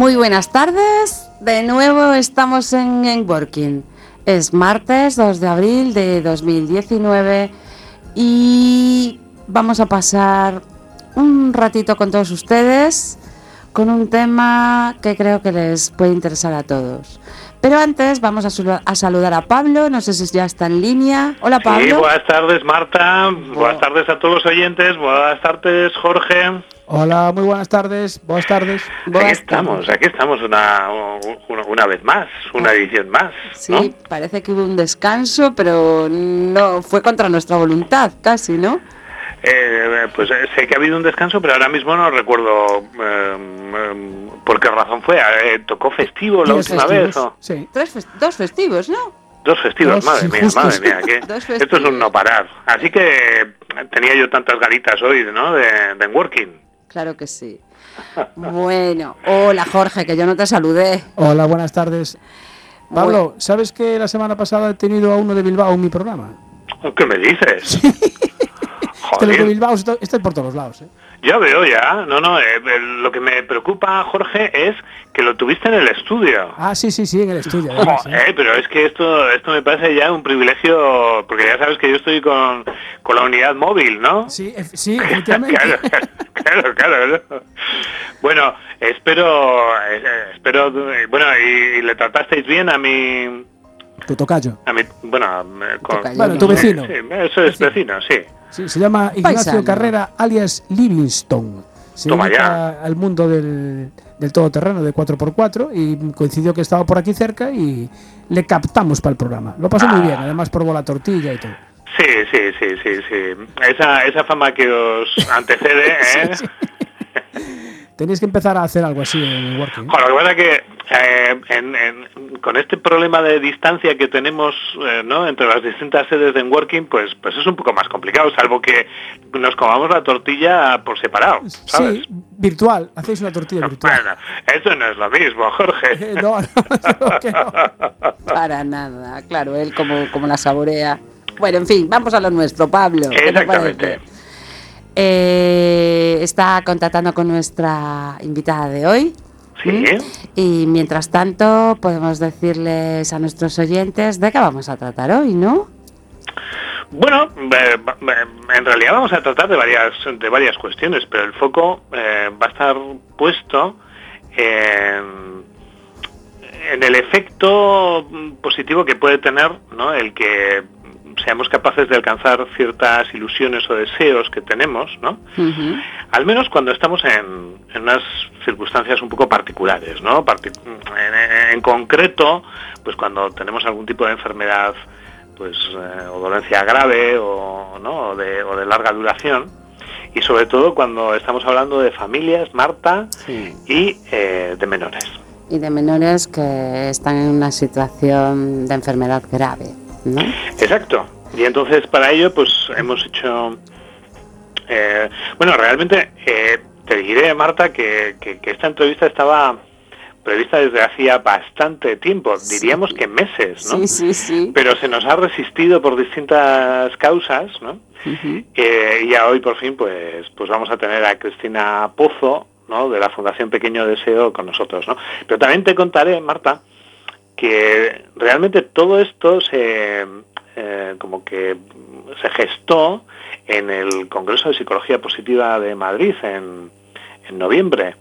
Muy buenas tardes. De nuevo estamos en, en Working. Es martes 2 de abril de 2019 y vamos a pasar un ratito con todos ustedes con un tema que creo que les puede interesar a todos. Pero antes vamos a, saludar a Pablo, no sé si ya está en línea. Hola Pablo. Sí, buenas tardes Marta, buenas tardes a todos los oyentes, buenas tardes Jorge. Hola, muy buenas tardes, buenas tardes. Aquí estamos, aquí estamos una, una, vez más, una edición más. Sí, parece que hubo un descanso, pero no fue contra nuestra voluntad, casi, ¿no? Eh, pues eh, sé que ha habido un descanso, pero ahora mismo no recuerdo eh, por qué razón fue. ¿Tocó festivo la última vez? Sí. dos festivos, ¿no? Dos festivos, madre mía, madre mía. esto es un no parar. Así que tenía yo tantas galitas hoy, ¿no? De, de working. Claro que sí. bueno, hola Jorge, que yo no te saludé. Hola, buenas tardes. Pablo, ¿sabes que la semana pasada he tenido a uno de Bilbao en mi programa? ¿Qué me dices? Este de Bilbao está por todos lados. ¿eh? Ya veo, ya. No, no, eh, lo que me preocupa, Jorge, es que lo tuviste en el estudio. Ah, sí, sí, sí, en el estudio. eh, pero es que esto esto me parece ya un privilegio, porque ya sabes que yo estoy con, con la unidad móvil, ¿no? Sí, sí, efectivamente. claro, claro, claro, Bueno, espero, eh, espero, bueno, y, le tratasteis bien a mi... Tu tocayo. A mi, bueno, con, bueno, tu vecino. Sí, eso es vecino, sí. Sí, se llama Ignacio Carrera, alias Livingstone. Se dedica al mundo del, del todoterreno de 4x4 y coincidió que estaba por aquí cerca y le captamos para el programa. Lo pasó muy bien, ah. además probó la tortilla y todo. Sí, sí, sí, sí, sí. Esa, esa fama que os antecede, ¿eh? Tenéis que empezar a hacer algo así en Working. lo que pasa es que eh, con este problema de distancia que tenemos eh, ¿no? entre las distintas sedes de Working, pues, pues es un poco más complicado, salvo que nos comamos la tortilla por separado. ¿sabes? Sí, virtual, hacéis una tortilla virtual. Bueno, eso no es lo mismo, Jorge. no, no, Para nada, claro, él como, como la saborea. Bueno, en fin, vamos a lo nuestro, Pablo. Exactamente. Eh, está contactando con nuestra invitada de hoy. Sí. Y mientras tanto, podemos decirles a nuestros oyentes de qué vamos a tratar hoy, ¿no? Bueno, en realidad vamos a tratar de varias, de varias cuestiones, pero el foco eh, va a estar puesto en, en el efecto positivo que puede tener ¿no? el que seamos capaces de alcanzar ciertas ilusiones o deseos que tenemos, ¿no? Al menos cuando estamos en, unas circunstancias un poco particulares, ¿no? en, concreto, pues cuando tenemos algún tipo de enfermedad, pues eh, o dolencia grave o, ¿no? de, o de larga duración, y sobre todo cuando estamos hablando de familias, Marta, y eh, de menores. Y de menores que están en una situación de enfermedad grave. Exacto. Y entonces para ello pues hemos hecho... Eh, bueno, realmente eh, te diré, Marta, que, esta entrevista estaba prevista desde hacía bastante tiempo, diríamos que meses, ¿no? Sí, sí, sí. Pero se nos ha resistido por distintas causas, ¿no? Eh, y ya hoy por fin pues, pues vamos a tener a Cristina Pozo, ¿no? De la Fundación Pequeño Deseo con nosotros, ¿no? Pero también te contaré, Marta, que realmente todo esto se, eh, como que se gestó en el Congreso de Psicología Positiva de Madrid en, noviembre.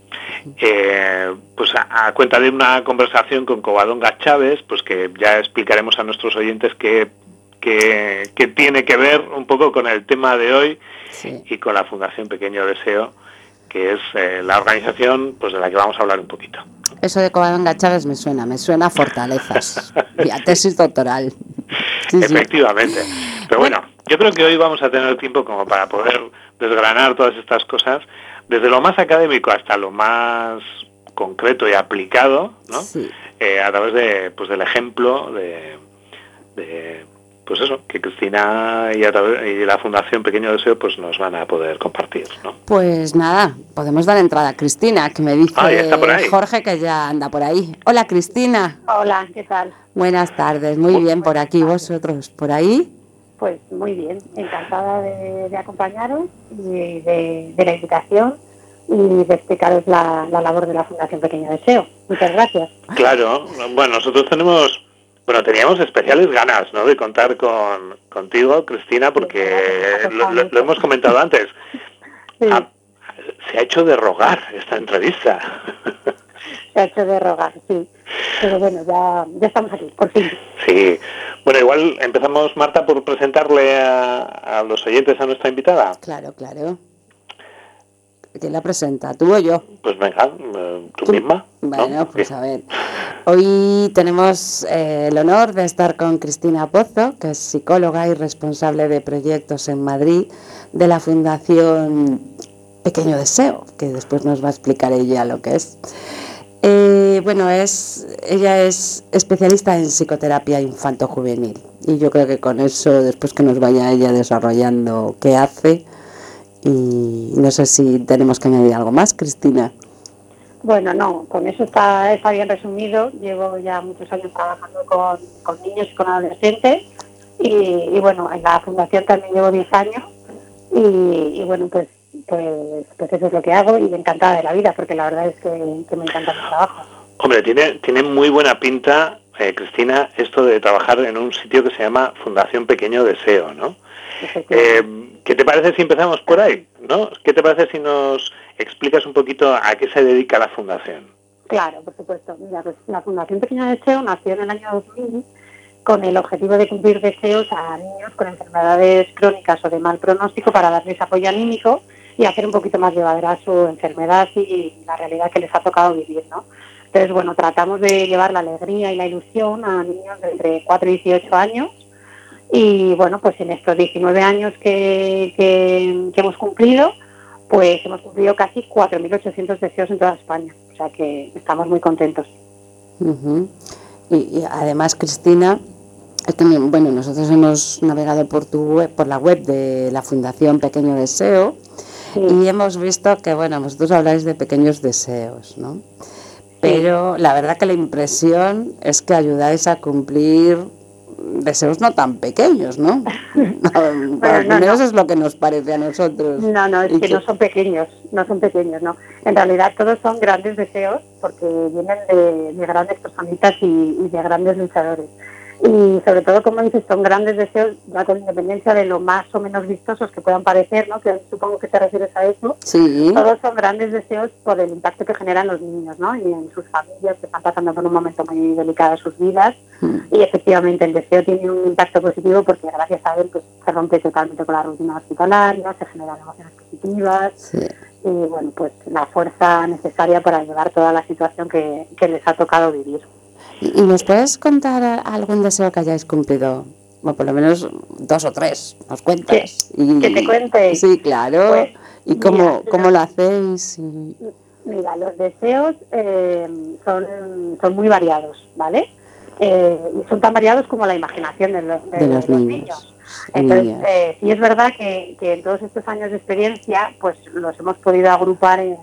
Eh, pues a, cuenta de una conversación con Covadonga Chávez, pues que ya explicaremos a nuestros oyentes que, que, tiene que ver un poco con el tema de hoy y con la Fundación Pequeño Deseo, que es eh, la organización pues de la que vamos a hablar un poquito. Eso de Covadonga Chávez me suena, me suena a fortalezas y a tesis doctoral. Efectivamente. Pero bueno, yo creo que hoy vamos a tener tiempo como para poder desgranar todas estas cosas, desde lo más académico hasta lo más concreto y aplicado, ¿no? Eh, a través de, pues, del ejemplo de, de pues eso, que Cristina y, la Fundación Pequeño Deseo pues nos van a poder compartir, ¿no? Pues nada, podemos dar entrada a Cristina, que me dice Jorge que ya anda por ahí. Hola Cristina. Hola, ¿qué tal? Buenas tardes, muy bien por aquí, vosotros, ¿por ahí? Pues muy bien, encantada de, acompañaros y de, la invitación y de explicaros la, labor de la Fundación Pequeño Deseo. Muchas gracias. Claro, bueno, nosotros tenemos, bueno, teníamos especiales ganas, ¿no? De contar con contigo, Cristina, porque lo, hemos comentado antes. se ha hecho de rogar esta entrevista. Se ha hecho de rogar, sí. Pero bueno, ya, ya estamos aquí, por fin. Sí. Bueno, igual empezamos, Marta, por presentarle a, a los oyentes a nuestra invitada. Claro, claro. ¿Quién la presenta? ¿Tú o yo? Pues venga, eh, tú, misma. Bueno, pues a ver. Hoy tenemos eh, el honor de estar con Cristina Pozo, que es psicóloga y responsable de proyectos en Madrid de la Fundación Pequeño Deseo, que después nos va a explicar ella lo que es. Eh, bueno, es, ella es especialista en psicoterapia infanto-juvenil y yo creo que con eso, después que nos vaya ella desarrollando qué hace, y no sé si tenemos que añadir algo más, Cristina. Bueno, no, con eso está, está bien resumido. Llevo ya muchos años trabajando con, niños y con adolescentes y, bueno, en la fundación también llevo 10 años y, bueno, pues, pues, pues, eso es lo que hago y encantada de la vida porque la verdad es que, me encanta mi trabajo. Hombre, tiene, tiene muy buena pinta, eh, Cristina, esto de trabajar en un sitio que se llama Fundación Pequeño Deseo, ¿no? Eh, ¿Qué te parece si empezamos por ahí? ¿no? ¿Qué te parece si nos explicas un poquito a qué se dedica la fundación? Claro, por supuesto. Mira, pues la Fundación Pequeño Deseo nació en el año 2000 con el objetivo de cumplir deseos a niños con enfermedades crónicas o de mal pronóstico para darles apoyo anímico y hacer un poquito más llevadera su enfermedad y la realidad que les ha tocado vivir, ¿no? Entonces, bueno, tratamos de llevar la alegría y la ilusión a niños de entre 4 y 18 años y bueno, pues en estos 19 años que, que, hemos cumplido, pues hemos cumplido casi 4.800 deseos en toda España. O sea que estamos muy contentos. y, además, Cristina, también, bueno, nosotros hemos navegado por tu web, por la web de la Fundación Pequeño Deseo y hemos visto que, bueno, vosotros habláis de pequeños deseos, ¿no? Pero la verdad que la impresión es que ayudáis a cumplir deseos no tan pequeños, ¿no? Al menos es lo que nos parece a nosotros. No, no, es que, no son pequeños, no son pequeños, no. En realidad todos son grandes deseos porque vienen de, grandes personitas y, y de grandes luchadores y sobre todo, como dices, son grandes deseos, ya con independencia de lo más o menos vistosos que puedan parecer, ¿no? que supongo que te refieres a eso, sí. todos son grandes deseos por el impacto que generan los niños ¿no? y en sus familias que están pasando por un momento muy delicado en sus vidas mm. y efectivamente el deseo tiene un impacto positivo porque gracias a él pues, se rompe totalmente con la rutina hospitalaria, se generan emociones positivas. Y bueno, pues la fuerza necesaria para llevar toda la situación que les ha tocado vivir. ¿Y nos puedes contar algún deseo que hayáis cumplido? O por lo menos dos o tres, nos cuentas. que te cuente. Sí, claro. Pues, ¿Y cómo, cómo lo hacéis? Mira, los deseos eh, son, son muy variados, ¿vale? Eh, son tan variados como la imaginación de, los, niños. Entonces, eh, sí es verdad que, que, en todos estos años de experiencia, pues los hemos podido agrupar en,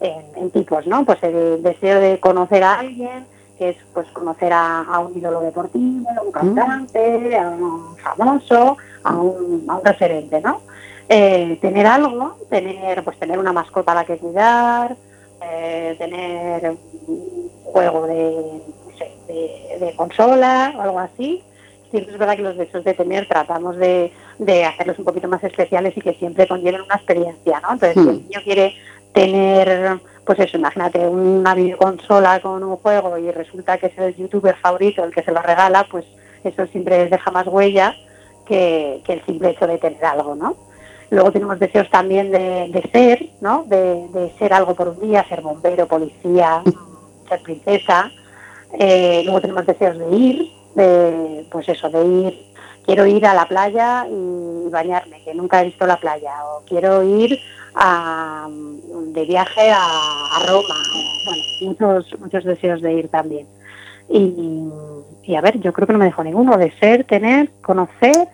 en tipos, ¿no? Pues el deseo de conocer a alguien, que es pues conocer a, un ídolo deportivo, a un cantante, a un famoso, a un, a un referente, ¿no? Eh, tener algo, tener pues tener una mascota a la que cuidar, eh, tener un juego de, de, consola o algo así. Siempre es verdad que los deseos de tener tratamos de, de, hacerlos un poquito más especiales y que siempre conlleven una experiencia, ¿no? Entonces, si el niño quiere tener pues eso, imagínate una videoconsola con un juego y resulta que es el youtuber favorito el que se lo regala, pues eso siempre deja más huella que, el simple hecho de tener algo, ¿no? Luego tenemos deseos también de, ser, ¿no? De, ser algo por un día, ser bombero, policía, ser princesa. Eh, luego tenemos deseos de ir, de, pues eso, de ir, quiero ir a la playa y bañarme, que nunca he visto la playa, o quiero ir de viaje a, Roma. Bueno, muchos, muchos deseos de ir también. Y, a ver, yo creo que no me dejo ninguno, de ser, tener, conocer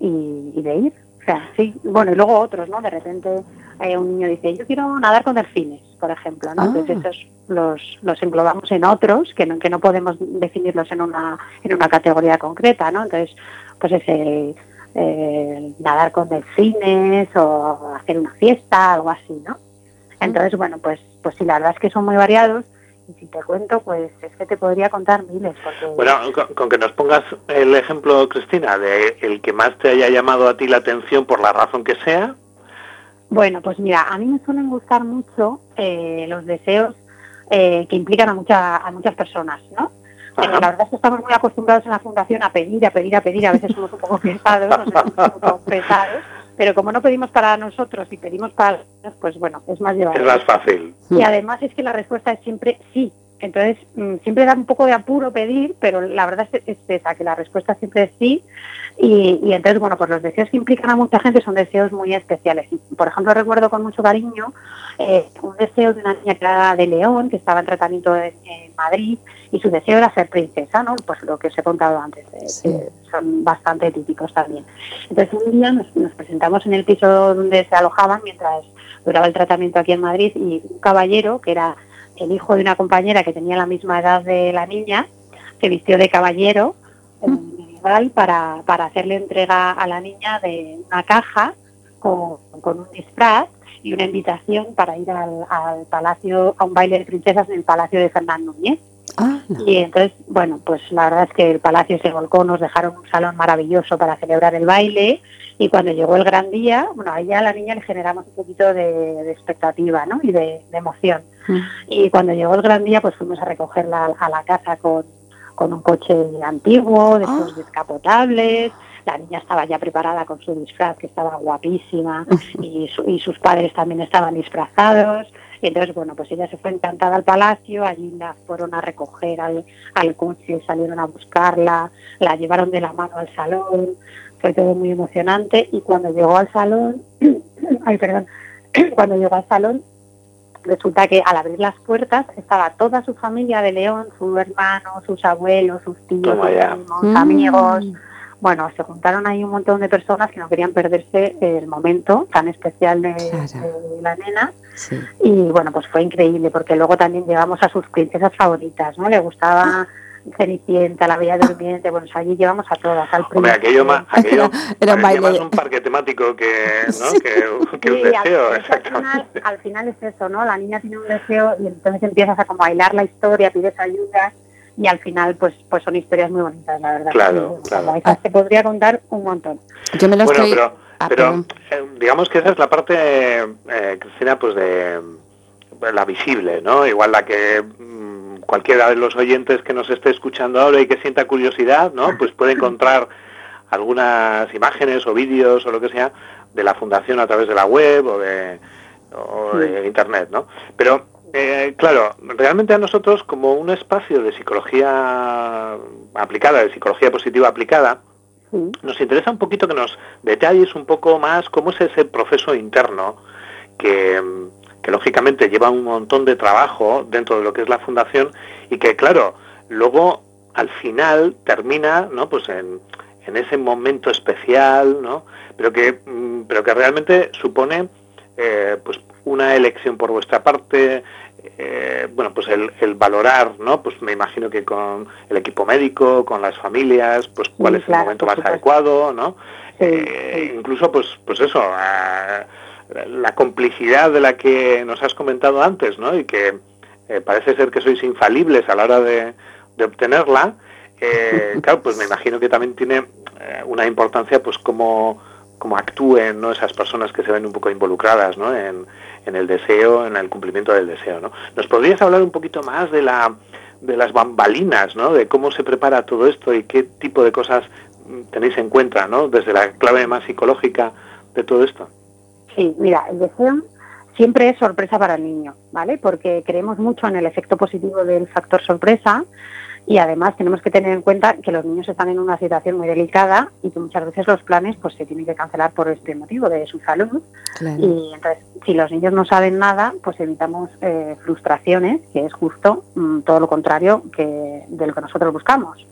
y, de ir. O sea, sí, bueno, y luego otros, ¿no? De repente hay un niño dice, yo quiero nadar con delfines, por ejemplo, ¿no? Entonces ah. esos los, los englobamos en otros, que no, que no podemos definirlos en una, en una categoría concreta, ¿no? Entonces, pues ese eh, nadar con delfines o hacer una fiesta, algo así, ¿no? Entonces, bueno, pues, pues sí, la verdad es que son muy variados y si te cuento, pues es que te podría contar miles. Bueno, con, que nos pongas el ejemplo, Cristina, de el que más te haya llamado a ti la atención por la razón que sea. Bueno, pues mira, a mí me suelen gustar mucho eh, los deseos eh, que implican a, mucha, a muchas personas, ¿no? Eh, la verdad es que estamos muy acostumbrados en la fundación a pedir, a pedir, a pedir, a veces somos un poco pesados, un poco pesados, pero como no pedimos para nosotros y pedimos para pues bueno, es más llevadero. Es más fácil. Y además es que la respuesta es siempre sí. Entonces, mm, siempre da un poco de apuro pedir, pero la verdad es, esa, que la respuesta siempre es sí. Y, y, entonces, bueno, pues los deseos que implican a mucha gente son deseos muy especiales. Por ejemplo, recuerdo con mucho cariño eh, un deseo de una niña que era de León, que estaba en tratamiento en, Madrid, y su deseo era ser princesa, ¿no? Pues lo que os he contado antes, eh, son bastante típicos también. Entonces, un día nos, nos presentamos en el piso donde se alojaban mientras duraba el tratamiento aquí en Madrid y un caballero que era el hijo de una compañera que tenía la misma edad de la niña, se vistió de caballero medieval para, para hacerle entrega a la niña de una caja con, un disfraz y una invitación para ir al, palacio, a un baile de princesas en el palacio de Fernán Núñez. Ah, y entonces, bueno, pues la verdad es que el palacio se volcó, nos dejaron un salón maravilloso para celebrar el baile y cuando llegó el gran día, bueno, ahí a la niña le generamos un poquito de, expectativa ¿no? y de, emoción. Mm. Y cuando llegó el gran día, pues fuimos a recogerla a la casa con, un coche antiguo, de esos ah. descapotables. La niña estaba ya preparada con su disfraz, que estaba guapísima, y, y sus padres también estaban disfrazados. Y entonces, bueno, pues ella se fue encantada al palacio, allí la fueron a recoger al, al coche, salieron a buscarla, la llevaron de la mano al salón, fue todo muy emocionante y cuando llegó al salón, ay perdón, cuando llegó al salón resulta que al abrir las puertas estaba toda su familia de León, su hermano, sus abuelos, sus tíos, sus mm. Bueno, se juntaron ahí un montón de personas que no querían perderse el momento tan especial de, la nena. Y bueno, pues fue increíble porque luego también llevamos a sus princesas favoritas, ¿no? Le gustaba Cenicienta, la Bella Durmiente, bueno, allí llevamos a todas. Al Hombre, aquello más, aquello era, más un parque temático que, ¿no? que, que un deseo, exactamente. Al final, es eso, ¿no? La niña tiene un deseo y entonces empiezas a como bailar la historia, pides ayuda y al final pues pues son historias muy bonitas, la verdad. Claro, claro. te podría contar un montón. Yo me lo bueno, pero, ah, pero eh, digamos que esa es la parte, eh, Cristina, pues de la visible, ¿no? Igual la que cualquiera de los oyentes que nos esté escuchando ahora y que sienta curiosidad, ¿no? Pues puede encontrar algunas imágenes o vídeos o lo que sea de la fundación a través de la web o de, internet, ¿no? Pero eh, claro, realmente a nosotros como un espacio de psicología aplicada, de psicología positiva aplicada, nos interesa un poquito que nos detalles un poco más cómo es ese proceso interno que, que lógicamente lleva un montón de trabajo dentro de lo que es la fundación y que claro, luego al final termina, ¿no? Pues en, ese momento especial, ¿no? Pero que, mm, pero que realmente supone eh, pues una elección por vuestra parte, eh, bueno, pues el, valorar, ¿no? Pues me imagino que con el equipo médico, con las familias, pues cuál es el momento más adecuado, ¿no? Eh, incluso, pues, pues eso, la complicidad de la que nos has comentado antes, ¿no? Y que eh, parece ser que sois infalibles a la hora de, obtenerla, eh, claro, pues me imagino que también tiene eh, una importancia, pues cómo, cómo actúen ¿no? esas personas que se ven un poco involucradas ¿no? en, en el deseo, en el cumplimiento del deseo. ¿no? ¿Nos podrías hablar un poquito más de, la, de las bambalinas, ¿no? de cómo se prepara todo esto y qué tipo de cosas tenéis en cuenta ¿no? desde la clave más psicológica de todo esto? Sí, mira, el deseo siempre es sorpresa para el niño, ¿vale? Porque creemos mucho en el efecto positivo del factor sorpresa y además tenemos que tener en cuenta que los niños están en una situación muy delicada y que muchas veces los planes pues se tienen que cancelar por este motivo de su salud. Y entonces si los niños no saben nada pues evitamos eh, frustraciones que es justo mm, todo lo contrario que de lo que nosotros buscamos.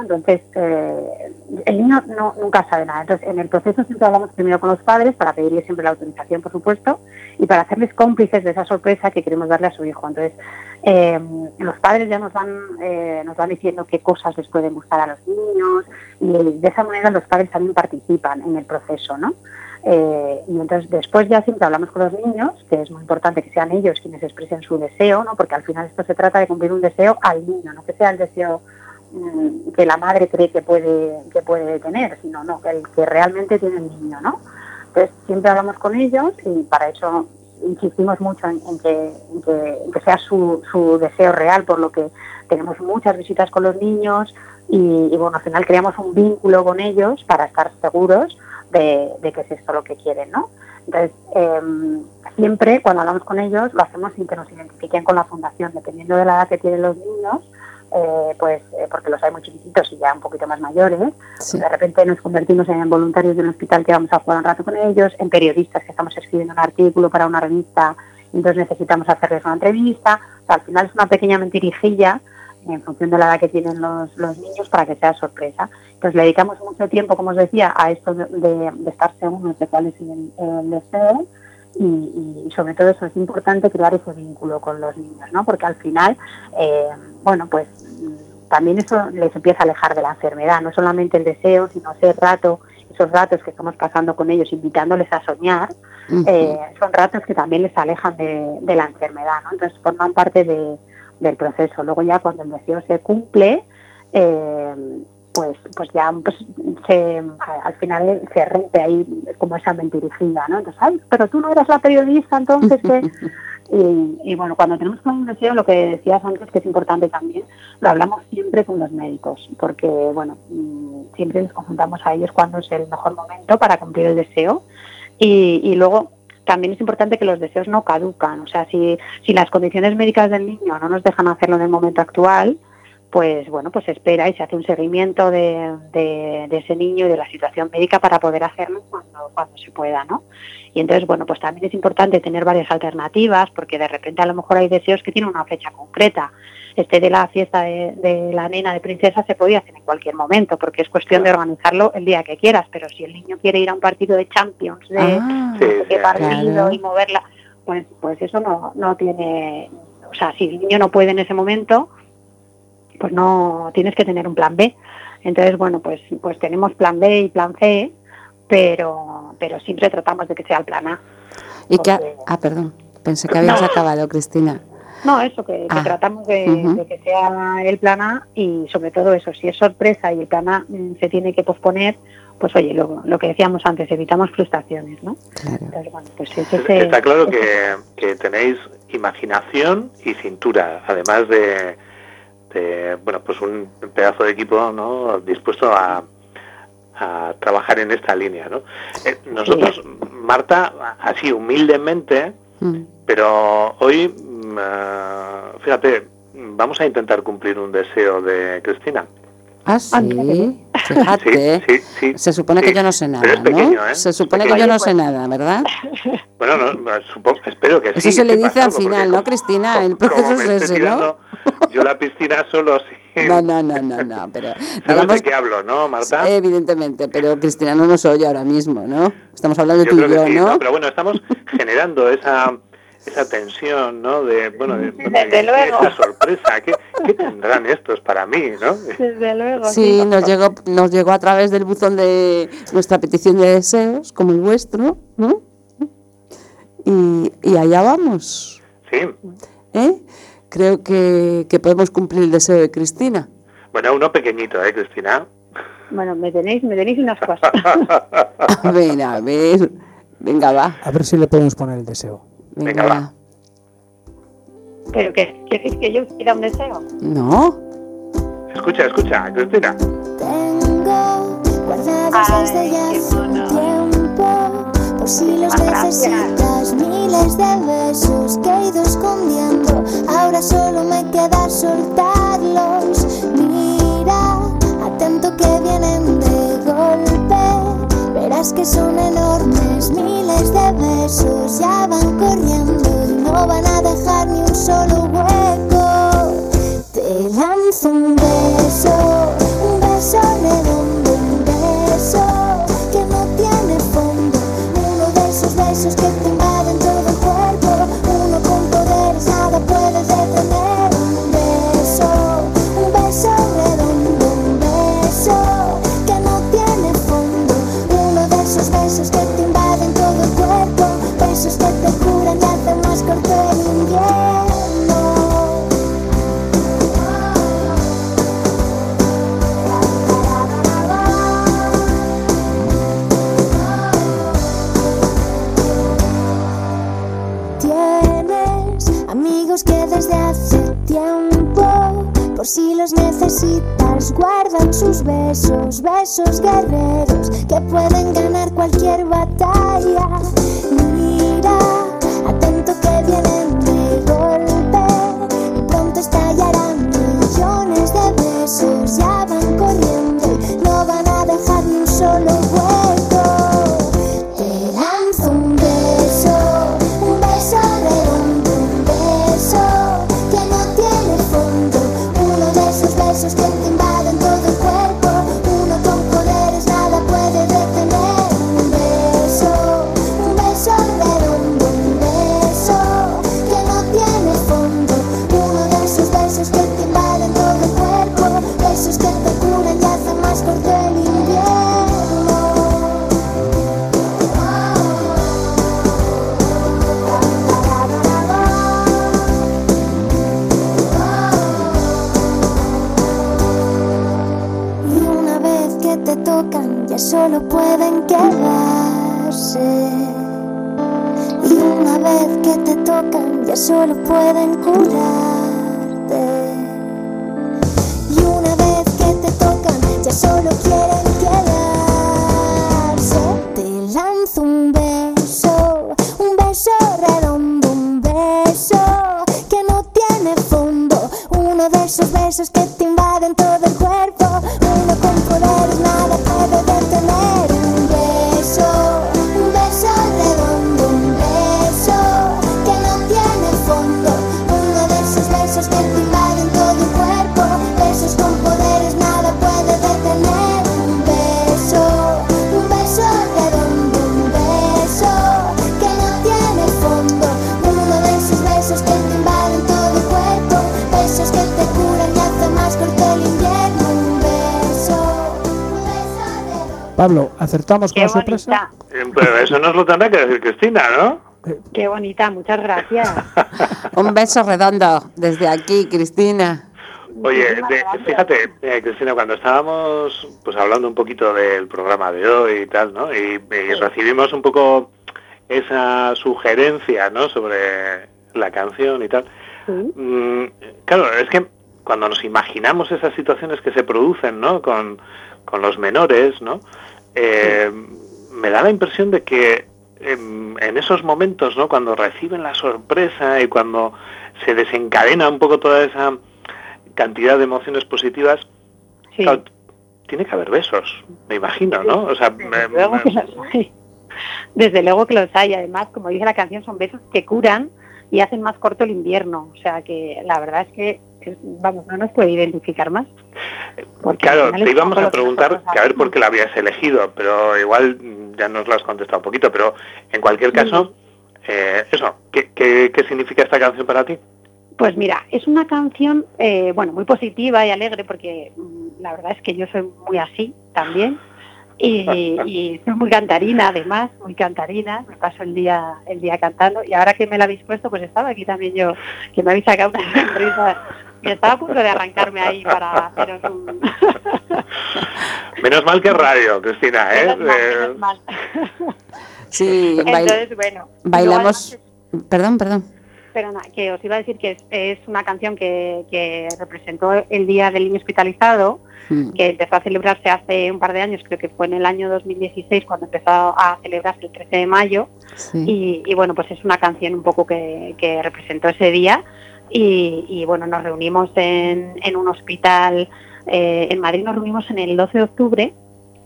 Entonces eh, el niño no, nunca sabe nada. Entonces en el proceso siempre hablamos primero con los padres para pedirles siempre la autorización por supuesto y para hacerles cómplices de esa sorpresa que queremos darle a su hijo. Entonces eh, los padres ya nos van, eh, nos van diciendo qué cosas les pueden gustar a los niños y de esa manera los padres también participan en el proceso, ¿no? Eh, y entonces después ya siempre hablamos con los niños, que es muy importante que sean ellos quienes expresen su deseo, ¿no? porque al final esto se trata de cumplir un deseo al niño, no que sea el deseo mm, que la madre cree que puede, que puede tener, sino no, el que realmente tiene el niño. ¿no? Entonces siempre hablamos con ellos y para eso insistimos mucho en, que, sea su, su deseo real, por lo que tenemos muchas visitas con los niños y, bueno, al final creamos un vínculo con ellos para estar seguros de, que es esto lo que quieren, ¿no? Entonces, em, siempre cuando hablamos con ellos lo hacemos sin que nos identifiquen con la fundación, dependiendo de la edad que tienen los niños, eh, pues eh, porque los hay muy chiquititos y ya un poquito más mayores, de repente nos convertimos en voluntarios del hospital que vamos a jugar un rato con ellos, en periodistas que estamos escribiendo un artículo para una revista y entonces necesitamos hacerles una entrevista, al final es una pequeña mentirijilla en función de la edad que tienen los, los niños para que sea sorpresa. Entonces le dedicamos mucho tiempo, como os decía, a esto de, estar seguros de cuál es el, deseo y, sobre todo eso es importante crear ese vínculo con los niños, ¿no? Porque al final, eh, bueno, pues también eso les empieza a alejar de la enfermedad, no solamente el deseo, sino ese rato, esos ratos que estamos pasando con ellos, invitándoles a soñar, eh, son ratos que también les alejan de, de la enfermedad, ¿no? Entonces forman parte de, del proceso. Luego ya cuando el deseo se cumple, eh, pues, pues ya pues, se, al final se rompe ahí como esa mentirijilla, ¿no? Entonces, ay, pero tú no eras la periodista, entonces y, bueno, cuando tenemos un deseo, lo que decías antes, que es importante también, lo hablamos siempre con los médicos, porque, bueno, mm, siempre les conjuntamos a ellos cuándo es el mejor momento para cumplir el deseo. Y, y luego también es importante que los deseos no caducan. O sea, si, si las condiciones médicas del niño no nos dejan hacerlo en el momento actual, pues bueno, pues se espera y se hace un seguimiento de, de, ese niño y de la situación médica para poder hacerlo cuando, cuando se pueda, ¿no? Y entonces, bueno, pues también es importante tener varias alternativas porque de repente a lo mejor hay deseos que tienen una fecha concreta. Este de la fiesta de, la nena de princesa se podía hacer en cualquier momento, porque es cuestión de organizarlo el día que quieras, pero si el niño quiere ir a un partido de Champions, de, ah, partido y moverla, pues, pues eso no, no tiene, o sea, si el niño no puede en ese momento, pues no tienes que tener un plan B. Entonces, bueno, pues, pues tenemos plan B y plan C, pero, pero siempre tratamos de que sea el plan A. Y que, ah, perdón, pensé que habías acabado, Cristina. No, eso, que, ah. tratamos de, que sea el plan A y sobre todo eso, si es sorpresa y el plan A mm, se tiene que posponer, pues oye, lo, lo que decíamos antes, evitamos frustraciones, ¿no? pues Está claro que, tenéis imaginación y cintura, además de, bueno, pues un pedazo de equipo, ¿no? Dispuesto a, trabajar en esta línea, ¿no? Eh, nosotros, Marta, así humildemente, mm. pero hoy Mm, fíjate, vamos a intentar cumplir un deseo de Cristina. Ah, sí. Fíjate. Sí, sí, Se supone que yo no sé nada, ¿no? ¿eh? Se supone que yo no sé nada, ¿verdad? Bueno, no, supongo, espero que sí. Eso se le dice al final, ¿no, Cristina? El proceso es ese, ¿no? Yo la piscina solo sí. No, no, no, no, no, pero... Digamos, de qué hablo, no, Marta? Evidentemente, pero Cristina no nos oye ahora mismo, ¿no? Estamos hablando de tú y yo, ¿no? Pero bueno, estamos generando esa esa tensión, ¿no? De, bueno, de, esa sorpresa, ¿qué, tendrán estos para mí, no? Desde luego. Sí, nos llegó, nos llegó a través del buzón de nuestra petición de deseos, como el vuestro, ¿no? Y, y allá vamos. Sí. ¿Eh? Creo que, que podemos cumplir el deseo de Cristina. Bueno, uno pequeñito, ¿eh, Cristina? Bueno, me tenéis, me tenéis unas cosas. a ver, a ver. Venga, va. A ver si le podemos poner el deseo. Venga, va. ¿Pero qué? ¿Quieres que yo quiera un deseo? No. Escucha, escucha, Cristina. Tengo guardados desde ya hace tiempo Por si los necesitas Miles de besos que he ido escondiendo Ahora solo me queda soltarlos Mira, atento que vienen de golpe Que son enormes, miles de besos ya van corriendo y no van a dejar ni un solo hueco. Te lanzo un beso, un beso redondo, besos guerreros que pueden ganar cualquier batalla. Mira, atento que vienen Pablo, ¿acertamos con Qué la sorpresa? bonita, Eh, Pero eso nos lo tendrá que decir Cristina, ¿no? qué bonita, muchas gracias. Un beso redondo desde aquí, Cristina. Oye, de- fíjate, eh, Cristina, cuando estábamos pues hablando un poquito del programa de hoy y tal, ¿no? Y, y recibimos un poco esa sugerencia, ¿no? Sobre la canción y tal. Sí. Mm, claro, es que cuando nos imaginamos esas situaciones que se producen, ¿no? Con, con los menores, ¿no? Eh, Me da la impresión de que em, en esos momentos, ¿no? Cuando reciben la sorpresa y cuando se desencadena un poco toda esa cantidad de emociones positivas, Sí. claro, tiene que haber besos, me imagino, ¿no? O sea, me- Desde luego, me- que los hay. Desde luego que los hay. Además, como dice la canción, son besos que curan y hacen más corto el invierno. O sea que la verdad es que, vamos, no nos puede identificar más. Porque Claro, te íbamos a preguntar que a ver por qué la habías elegido, pero igual ya nos lo has contestado un poquito, pero en cualquier caso, eh, eso, ¿qué, qué, qué significa esta canción para ti? Pues mira, es una canción, eh, bueno, muy positiva y alegre porque mm, la verdad es que yo soy muy así también y, y soy muy cantarina además, muy cantarina, me paso el día el día cantando y ahora que me la habéis puesto pues estaba aquí también yo, que me habéis sacado una sonrisa estaba a punto de arrancarme ahí para haceros un... Menos mal que radio, Cristina, ¿eh? Menos mal, Eh, menos mal. Sí, Entonces, bueno. bailamos. además Perdón, perdón. Perdona, que os iba a decir que es, es una canción que, que representó el Día del Niño Hospitalizado, Mm. que empezó a celebrarse hace un par de años, creo que fue en el año 2016 cuando empezó a celebrarse el 13 de mayo. Sí. Y, y, bueno, pues es una canción un poco que, que representó ese día. Y, y, bueno, nos reunimos en, en un hospital eh, en Madrid, nos reunimos en el 12 de octubre.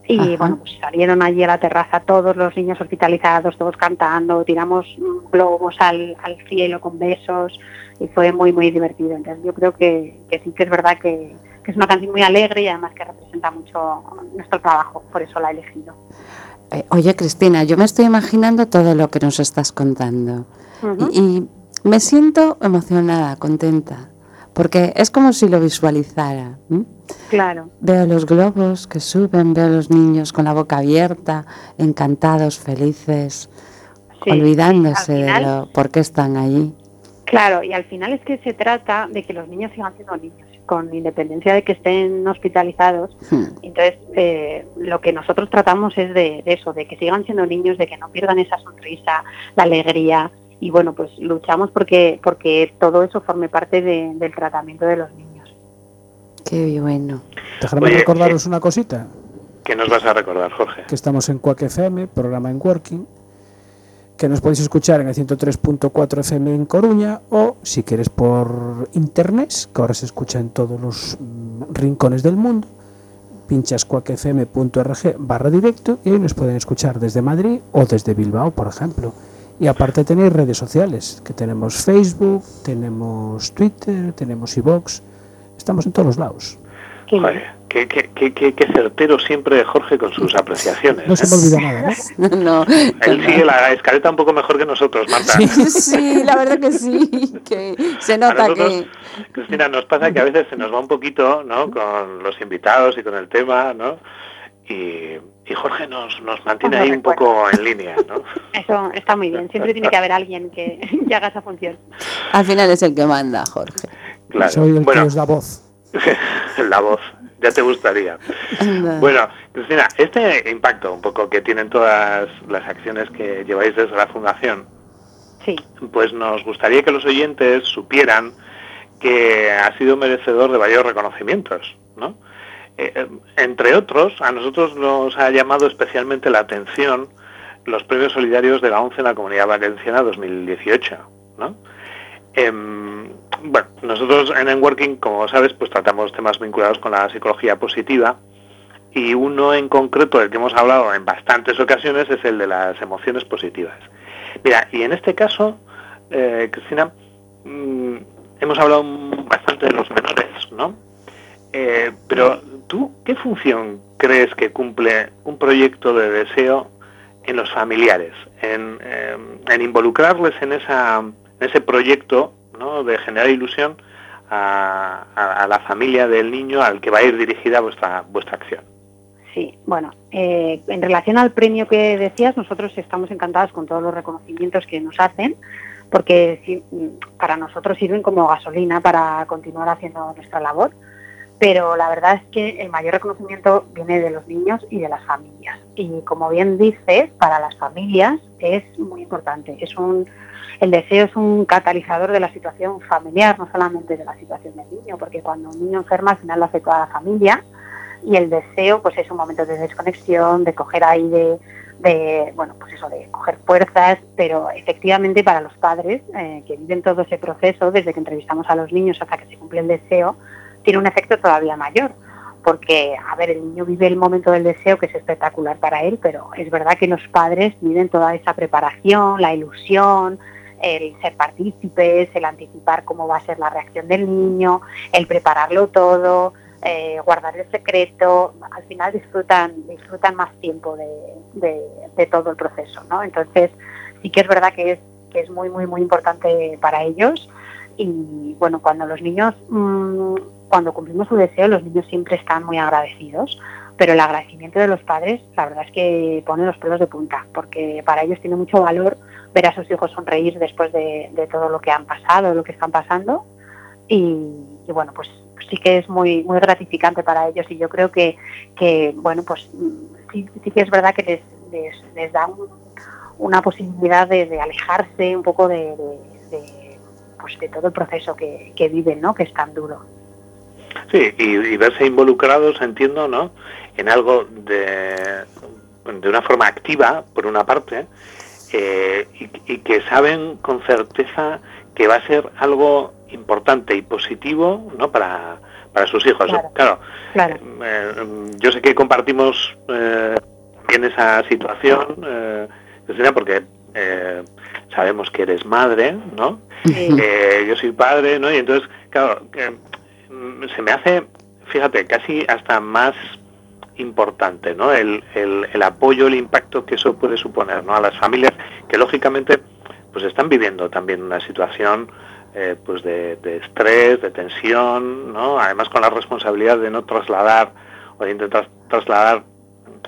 Y Ajá. bueno, pues salieron allí a la terraza todos los niños hospitalizados, todos cantando, tiramos globos al, al cielo con besos y fue muy, muy divertido. Entonces yo creo que, que sí que es verdad que, que es una canción muy alegre y además que representa mucho nuestro trabajo, por eso la he elegido. Eh, Oye, Cristina, yo me estoy imaginando todo lo que nos estás contando. Y me siento emocionada, contenta, porque es como si lo visualizara. Claro. Veo los globos que suben, veo los niños con la boca abierta, encantados, felices, Sí, olvidándose sí, al final- de lo, por qué están allí. Claro, y al final es que se trata de que los niños sigan siendo niños, con independencia de que estén hospitalizados. Hmm. Entonces, eh, lo que nosotros tratamos es de, de eso, de que sigan siendo niños, de que no pierdan esa sonrisa, la alegría y bueno, pues luchamos porque, porque todo eso forme parte del tratamiento de los niños. Qué bueno. Déjame recordaros una cosita. ¿Qué nos vas a recordar, Jorge? Que estamos en Quack FM, programa en Working, que nos podéis escuchar en el 103.4 FM en Coruña o si quieres por internet, que ahora se escucha en todos los mm, rincones del mundo, pinchas cuacfm.org barra directo y ahí nos pueden escuchar desde Madrid o desde Bilbao, por ejemplo. Y aparte tenéis redes sociales, que tenemos Facebook, tenemos Twitter, tenemos iVox, estamos en todos los lados. Qué, qué, certero siempre Jorge con sus apreciaciones. No se me olvida nada, ¿no? no Él sigue la escaleta un poco mejor que nosotros, Marta. Sí, la verdad que sí, que se nota que... Cristina, nos pasa que a veces se nos va un poquito, ¿no? Con los invitados y con el tema, ¿no? Y, Jorge nos, nos mantiene ahí un poco en línea, ¿no? Eso está muy bien. Siempre tiene que haber alguien que, haga esa función. Al final es el que manda, Jorge. Claro. Soy el que os da voz. la voz, ya te gustaría. Bueno, Cristina, este impacto un poco que tienen todas las acciones que lleváis desde la Fundación, sí. pues nos gustaría que los oyentes supieran que ha sido merecedor de varios reconocimientos, ¿no? Eh, eh, entre otros, a nosotros nos ha llamado especialmente la atención los premios solidarios de la ONCE en la Comunidad Valenciana 2018, ¿no? Em, bueno, nosotros en Enworking, como sabes, pues tratamos temas vinculados con la psicología positiva y uno en concreto del que hemos hablado en bastantes ocasiones es el de las emociones positivas. Mira, y en este caso, eh, Cristina, mm, hemos hablado bastante de los menores, ¿no? Eh, pero tú, ¿qué función crees que cumple un proyecto de deseo en los familiares, en, em, involucrarles en, esa, ese proyecto de generar ilusión a, la familia del niño al que va a ir dirigida vuestra, acción. Sí, bueno, eh, en relación al premio que decías, nosotros estamos encantados con todos los reconocimientos que nos hacen, porque para nosotros sirven como gasolina para continuar haciendo nuestra labor, pero la verdad es que el mayor reconocimiento viene de los niños y de las familias. Y como bien dices, para las familias es muy importante, es un el deseo es un catalizador de la situación familiar, no solamente de la situación del niño, porque cuando un niño enferma al final lo hace toda la familia. Y el deseo pues es un momento de desconexión, de coger aire, de bueno pues eso de coger fuerzas, pero efectivamente para los padres eh, que viven todo ese proceso desde que entrevistamos a los niños hasta que se cumple el deseo tiene un efecto todavía mayor porque, a ver, el niño vive el momento del deseo, que es espectacular para él, pero es verdad que los padres viven toda esa preparación, la ilusión, el ser partícipes, el anticipar cómo va a ser la reacción del niño, el prepararlo todo, eh, guardar el secreto, al final disfrutan, disfrutan más tiempo de, todo el proceso, ¿no? Entonces, sí que es verdad que es, que es muy, muy, muy importante para ellos y bueno, cuando los niños, mm, cuando cumplimos su deseo, los niños siempre están muy agradecidos, pero el agradecimiento de los padres, la verdad es que pone los pelos de punta, porque para ellos tiene mucho valor ver a sus hijos sonreír después de, todo lo que han pasado, lo que están pasando. Y, bueno, pues sí que es muy gratificante para ellos y yo creo que, que bueno, pues sí, que es verdad que les, les, da una posibilidad de, alejarse un poco pues de todo el proceso que, viven, ¿no? Que es tan duro. Sí, y, verse involucrados, entiendo, ¿no? En algo de, de una forma activa, por una parte, eh, y, que saben con certeza que va a ser algo importante y positivo ¿no? para, para sus hijos. Claro, eh, yo sé que compartimos eh, bien esa situación, eh, porque sabemos que eres madre, ¿no? yo soy padre, ¿no? Y entonces, claro, se me hace, fíjate, casi hasta más importante, ¿no? El, el, apoyo, el impacto que eso puede suponer, ¿no? A las familias que lógicamente pues están viviendo también una situación eh, pues de, estrés, de tensión, ¿no? Además con la responsabilidad de no trasladar o de intentar trasladar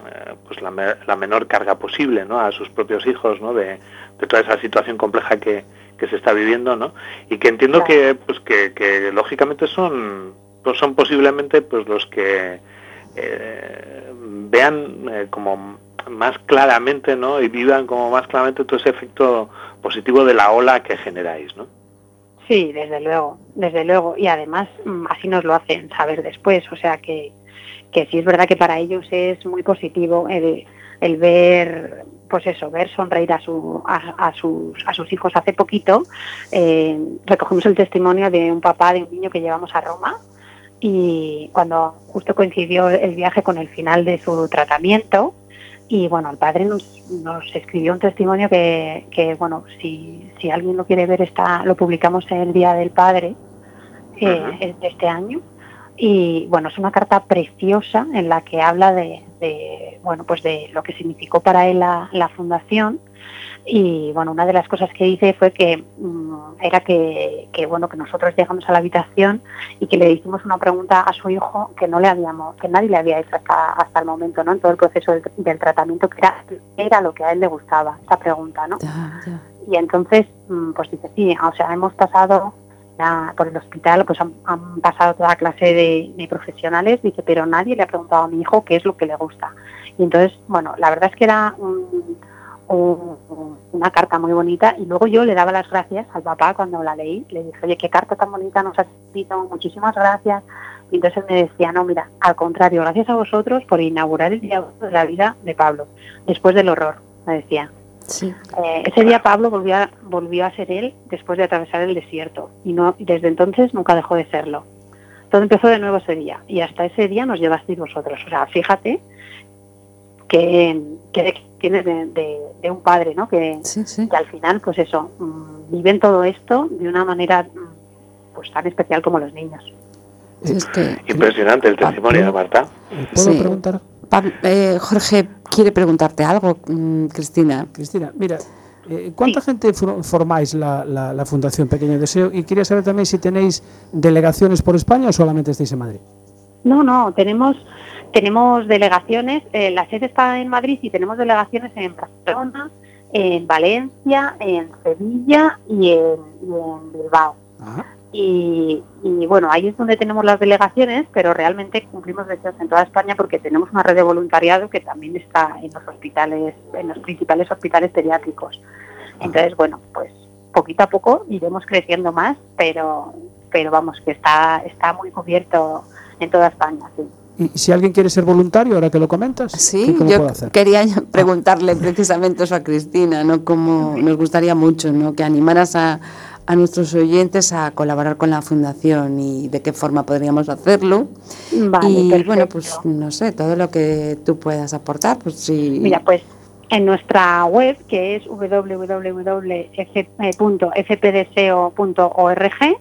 eh, pues la, menor carga posible, ¿no? A sus propios hijos, ¿no? De, toda esa situación compleja que, que, se está viviendo, ¿no? Y que entiendo que pues que, que lógicamente son pues son posiblemente pues los que eh, vean eh, como más claramente, ¿no? Y vivan como más claramente todo ese efecto positivo de la ola que generáis, ¿no? Sí, desde luego, desde luego. Y además mm, así nos lo hacen saber después. O sea que, que sí es verdad que para ellos es muy positivo el, el ver pues eso, ver sonreír a, su, a, sus, a sus hijos. Hace poquito eh, recogimos el testimonio de un papá de un niño que llevamos a Roma y cuando justo coincidió el viaje con el final de su tratamiento y bueno, el padre nos, nos escribió un testimonio que, que bueno, si, si, alguien lo quiere ver, está, lo publicamos en el Día del Padre eh, de este año y bueno, es una carta preciosa en la que habla de, bueno, pues de lo que significó para él la, fundación. Y bueno, una de las cosas que hice fue que mm, era que, bueno, que nosotros llegamos a la habitación y que le hicimos una pregunta a su hijo que no le habíamos, que nadie le había hecho hasta, hasta el momento, ¿no? En todo el proceso del, tratamiento, que era, era lo que a él le gustaba, esa pregunta, ¿no? Y entonces, mm, pues dice, sí, o sea, hemos pasado por el hospital, pues han, pasado toda clase de, profesionales, dice, pero nadie le ha preguntado a mi hijo qué es lo que le gusta. Y entonces, bueno, la verdad es que era una carta muy bonita y luego yo le daba las gracias al papá cuando la leí, le dije, oye, qué carta tan bonita nos has escrito, muchísimas gracias. Y entonces me decía, no, mira, al contrario, gracias a vosotros por inaugurar el día de la vida de Pablo, después del horror, me decía. Eh, ese día Pablo volvió a, volvió a ser él después de atravesar el desierto y no desde entonces nunca dejó de serlo. Todo empezó de nuevo ese día y hasta ese día nos llevasteis vosotros. O sea, fíjate que, que tienes de, un padre, ¿no? Que, al final, pues eso, mm, viven todo esto de una manera mm, pues tan especial como los niños. Impresionante el testimonio de Marta. ¿Puedo preguntar? Eh, Jorge quiere preguntarte algo, mm, Cristina. Cristina, mira, eh, ¿cuánta gente formáis la, la, Fundación Pequeño Deseo? Y quería saber también si tenéis delegaciones por España o solamente estáis en Madrid. No, no, tenemos tenemos delegaciones, eh, la sede está en Madrid y tenemos delegaciones en Barcelona, en Valencia, en Sevilla y en, Bilbao. Y, bueno, ahí es donde tenemos las delegaciones, pero realmente cumplimos deseos en toda España porque tenemos una red de voluntariado que también está en los hospitales, en los principales hospitales pediátricos. Entonces, bueno, pues poquito a poco iremos creciendo más, pero pero vamos, que está está muy cubierto en toda España, sí. Y si alguien quiere ser voluntario, ahora que lo comentas, sí, yo quería preguntarle precisamente eso a Cristina, ¿no? Como nos gustaría mucho, ¿no? Que animaras a, a nuestros oyentes a colaborar con la fundación y de qué forma podríamos hacerlo. y bueno, pues no sé, todo lo que tú puedas aportar, pues sí. Mira, pues en nuestra web, que es www.fpdeseo.org,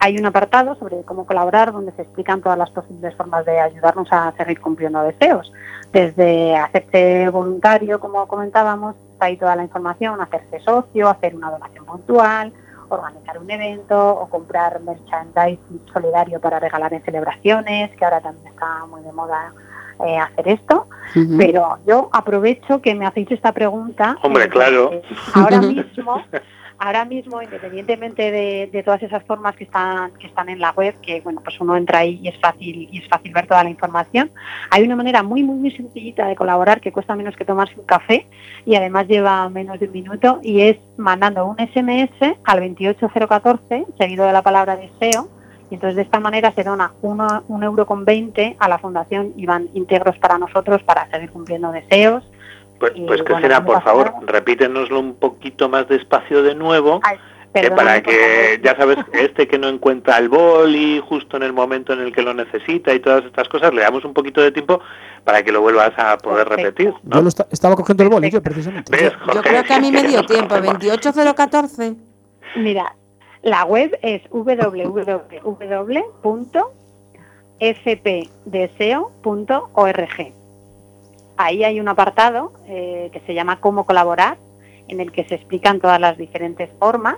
hay un apartado sobre cómo colaborar donde se explican todas las posibles formas de ayudarnos a seguir cumpliendo deseos. Desde hacerse voluntario, como comentábamos, está ahí toda la información, hacerse socio, hacer una donación puntual, organizar un evento o comprar merchandising solidario para regalar en celebraciones, que ahora también está muy de moda eh, hacer esto. Pero yo aprovecho que me hacéis esta pregunta. Hombre, claro. Ahora mismo ahora mismo, independientemente de, todas esas formas que están, que están en la web, que bueno, pues uno entra ahí y es fácil, y es fácil ver toda la información, hay una manera muy, muy, muy sencillita de colaborar que cuesta menos que tomarse un café y además lleva menos de un minuto y es mandando un SMS al 28014, seguido de la palabra deseo, y entonces de esta manera se dona un euro con 20 a la fundación y van íntegros para nosotros para seguir cumpliendo deseos pues, pues Cristina, por favor, repítenoslo un poquito más despacio de nuevo. Eh, para que, ya sabes, este que no encuentra el boli justo en el momento en el que lo necesita y todas estas cosas, le damos un poquito de tiempo para que lo vuelvas a poder repetir. Yo estaba cogiendo el boli, yo precisamente. Yo creo que a mí me dio tiempo, 28014. Mira, la web es www.fpdeseo.org ahí hay un apartado eh, que se llama Cómo colaborar, en el que se explican todas las diferentes formas.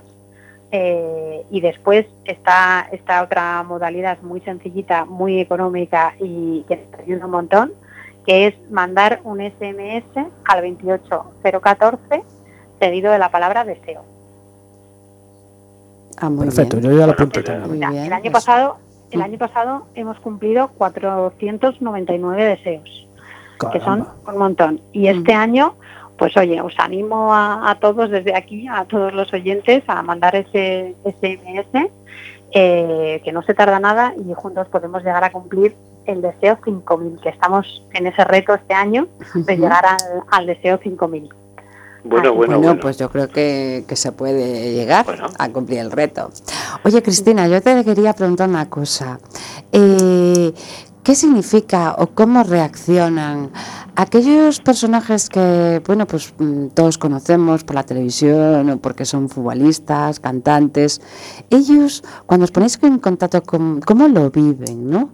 Eh, y después está esta otra modalidad muy sencillita, muy económica y que nos ayuda un montón, que es mandar un SMS al 28014 seguido de la palabra deseo. Ah, Perfecto, yo ya lo apunto también. el año pasado, el año pasado hemos cumplido 499 deseos que son un montón. Y este año, pues oye, os animo a, todos desde aquí, a todos los oyentes, a mandar ese SMS, eh, que no se tarda nada y juntos podemos llegar a cumplir el deseo 5000, que estamos en ese reto este año de llegar al, deseo 5000. Bueno, bueno, bueno, pues yo creo que, se puede llegar a cumplir el reto. Oye, Cristina, yo te quería preguntar una cosa. Eh, ¿Qué significa o cómo reaccionan aquellos personajes que, bueno, pues mm, todos conocemos por la televisión o porque son futbolistas, cantantes? Ellos, cuando os ponéis en contacto con, ¿cómo lo viven, no?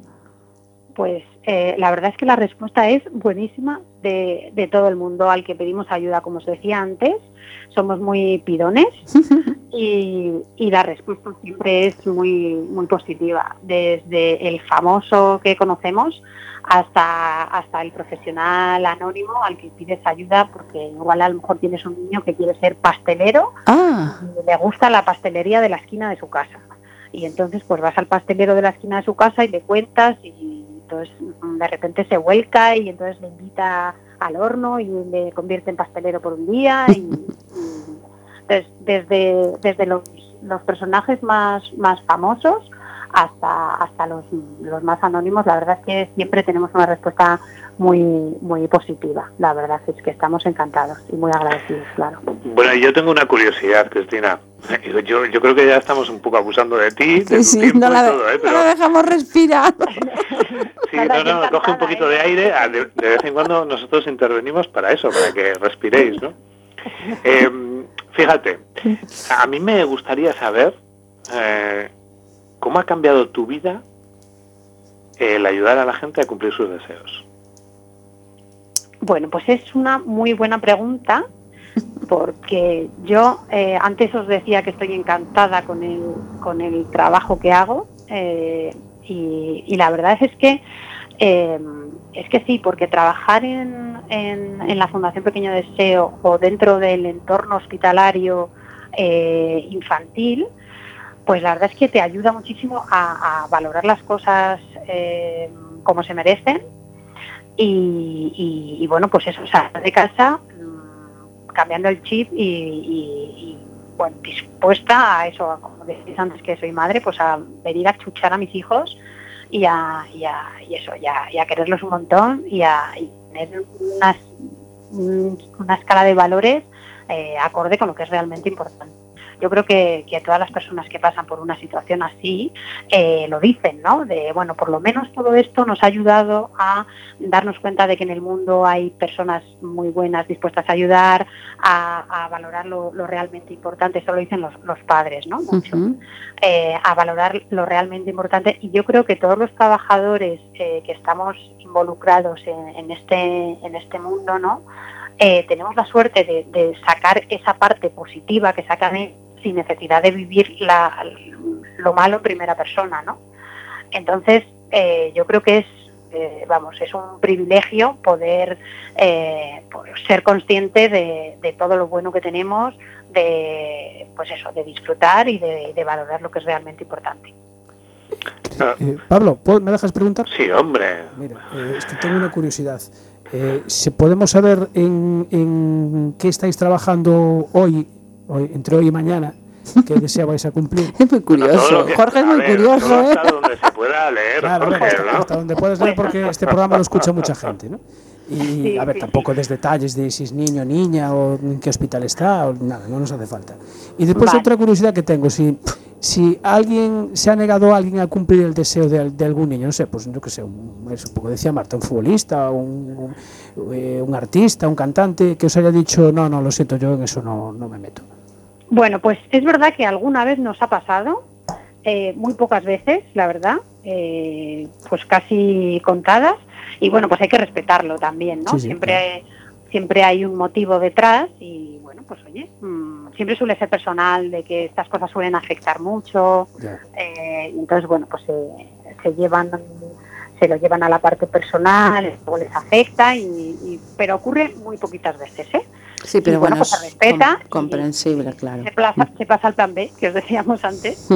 Pues eh, la verdad es que la respuesta es buenísima de, de, todo el mundo al que pedimos ayuda, como os decía antes. Somos muy pidones y, y, la respuesta siempre es muy, muy positiva. Desde el famoso que conocemos hasta, hasta el profesional anónimo al que pides ayuda porque igual a lo mejor tienes un niño que quiere ser pastelero ah. y le gusta la pastelería de la esquina de su casa. Y entonces pues vas al pastelero de la esquina de su casa y le cuentas y entonces de repente se vuelca y entonces le invita al horno y le convierte en pastelero por un día y, desde, desde los, los, personajes más, más famosos hasta, hasta los, los más anónimos, la verdad es que siempre tenemos una respuesta muy, muy positiva. La verdad es que estamos encantados y muy agradecidos, claro. Bueno, yo tengo una curiosidad, Cristina. Yo, yo creo que ya estamos un poco abusando de ti, de sí, sí, no la, todo, ¿eh? Pero... dejamos respirar. Sí, no, no, coge un poquito de aire. De, vez en cuando nosotros intervenimos para eso, para que respiréis, ¿no? Eh, fíjate, a mí me gustaría saber eh, cómo ha cambiado tu vida el ayudar a la gente a cumplir sus deseos. Bueno, pues es una muy buena pregunta porque yo eh, antes os decía que estoy encantada con el, con el trabajo que hago eh, y, la verdad es que eh, es que sí, porque trabajar en, en, la Fundación Pequeño Deseo o dentro del entorno hospitalario infantil, pues la verdad es que te ayuda muchísimo a, valorar las cosas como se merecen. Y, bueno, pues eso, o sea, de casa mm, cambiando el chip y, bueno, dispuesta a eso, como decís antes que soy madre, pues a venir a chuchar a mis hijos y a, eso, y a, quererlos un montón y a tener una escala de valores eh, acorde con lo que es realmente importante yo creo que, todas las personas que pasan por una situación así eh, lo dicen, ¿no? De, bueno, por lo menos todo esto nos ha ayudado a darnos cuenta de que en el mundo hay personas muy buenas dispuestas a ayudar, a, valorar lo, realmente importante, eso lo dicen los, padres, ¿no? Mucho. Eh, a valorar lo realmente importante y yo creo que todos los trabajadores eh, que estamos involucrados en, este, en este mundo, ¿no? tenemos la suerte de, sacar esa parte positiva que sacan sin necesidad de vivir lo malo en primera persona, ¿no? Entonces, eh, yo creo que es, eh, vamos, es un privilegio poder eh, ser consciente de, todo lo bueno que tenemos, de, pues eso, de disfrutar y de, valorar lo que es realmente importante. Pablo, ¿me dejas preguntar? Sí, hombre. Mira, es que tengo una curiosidad. ¿se ¿Podemos saber en, en, qué estáis trabajando hoy entre hoy y mañana, ¿qué deseo vais a cumplir? Es muy curioso. Jorge es muy curioso. ¿eh? Hasta donde se pueda leer. Claro, hasta, donde puedes leer porque este programa lo escucha mucha gente. ¿no? Y a ver, tampoco des detalles de si es niño o niña o en qué hospital está, o nada, no nos hace falta. Y después otra curiosidad que tengo, si, si alguien se ha negado a alguien a cumplir el deseo de, algún niño, no sé, pues yo que sé, un, poco decía Marta, un futbolista, un, eh, un, artista, un cantante, que os haya dicho, no, no, lo siento, yo en eso no, no me meto. Bueno, pues es verdad que alguna vez nos ha pasado, eh, muy pocas veces, la verdad, eh, pues casi contadas, y bueno, pues hay que respetarlo también, ¿no? siempre, siempre hay un motivo detrás y bueno, pues oye, mm, siempre suele ser personal de que estas cosas suelen afectar mucho, eh, entonces bueno, pues se llevan se lo llevan a la parte personal, luego les afecta, y, pero ocurre muy poquitas veces, ¿eh? Sí, pero bueno, pues se respeta. comprensible, claro. Se pasa, se pasa, al plan B, que os decíamos antes.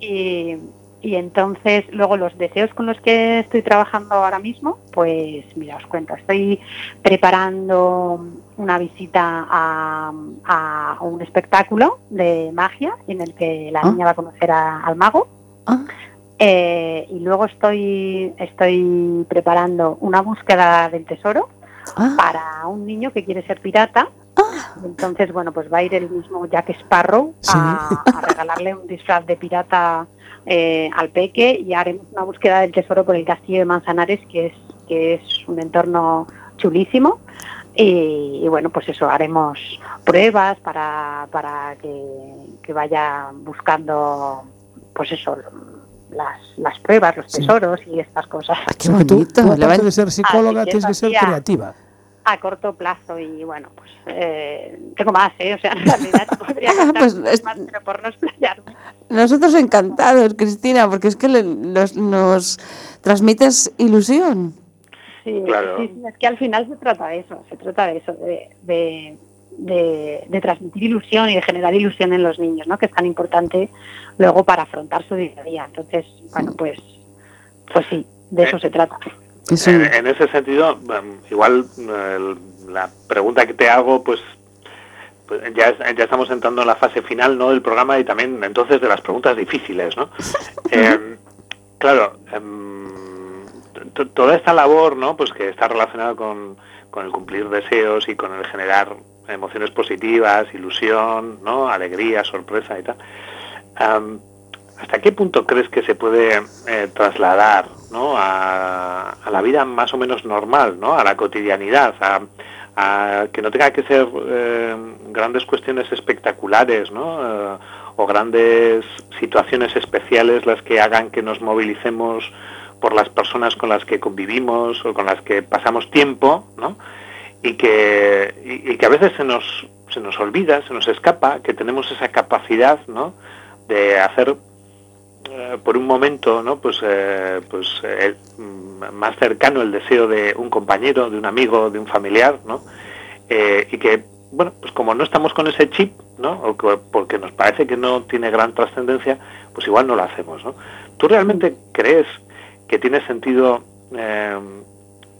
y, y entonces luego los deseos con los que estoy trabajando ahora mismo, pues mira, os cuento, estoy preparando una visita a, un espectáculo de magia en el que la ah. niña va a conocer al mago. Ah. Eh, y luego estoy, estoy preparando una búsqueda del tesoro ah. para un niño que quiere ser pirata. Entonces, bueno, pues va a ir el mismo Jack Sparrow a regalarle un disfraz de pirata eh, al peque y haremos una búsqueda del tesoro por el castillo de Manzanares, que es, que es un entorno chulísimo. Y, bueno, pues eso, haremos pruebas para, para que, vaya buscando, pues eso, las, las pruebas, los tesoros y estas cosas. Qué bonito. Tú, de ser psicóloga, tienes que ser creativa a corto plazo y bueno, pues eh, tengo más, ¿eh? O sea, en realidad podría pues, más, pero por no explayarme. Nosotros encantados, Cristina, porque es que nos transmites ilusión. Sí, claro. es que al final se trata de eso, se trata de eso, de, de, transmitir ilusión y de generar ilusión en los niños, ¿no? Que es tan importante luego para afrontar su día a día. Entonces, bueno, pues, pues sí, de eso eh, se trata. En, ese sentido, igual la pregunta que te hago, pues, pues, ya, ya estamos entrando en la fase final ¿no? del programa y también entonces de las preguntas difíciles. ¿no? Em, claro, em, toda esta labor ¿no? pues que está relacionada con, con, el cumplir deseos y con el generar emociones positivas, ilusión, ¿no? alegría, sorpresa y tal. ¿Hasta qué punto crees que se puede eh, trasladar ¿no? a, la vida más o menos normal, ¿no? a la cotidianidad, a, que no tenga que ser eh, grandes cuestiones espectaculares ¿no? Eh, o grandes situaciones especiales las que hagan que nos movilicemos por las personas con las que convivimos o con las que pasamos tiempo ¿no? Y, que, y, que a veces se nos, se nos olvida, se nos escapa que tenemos esa capacidad ¿no? de hacer eh, por un momento, ¿no? Pues, eh, pues eh, más cercano el deseo de un compañero, de un amigo, de un familiar, ¿no? y que, bueno, pues como no estamos con ese chip, ¿no? O porque nos parece que no tiene gran trascendencia, pues igual no lo hacemos, ¿no? ¿Tú realmente crees que tiene sentido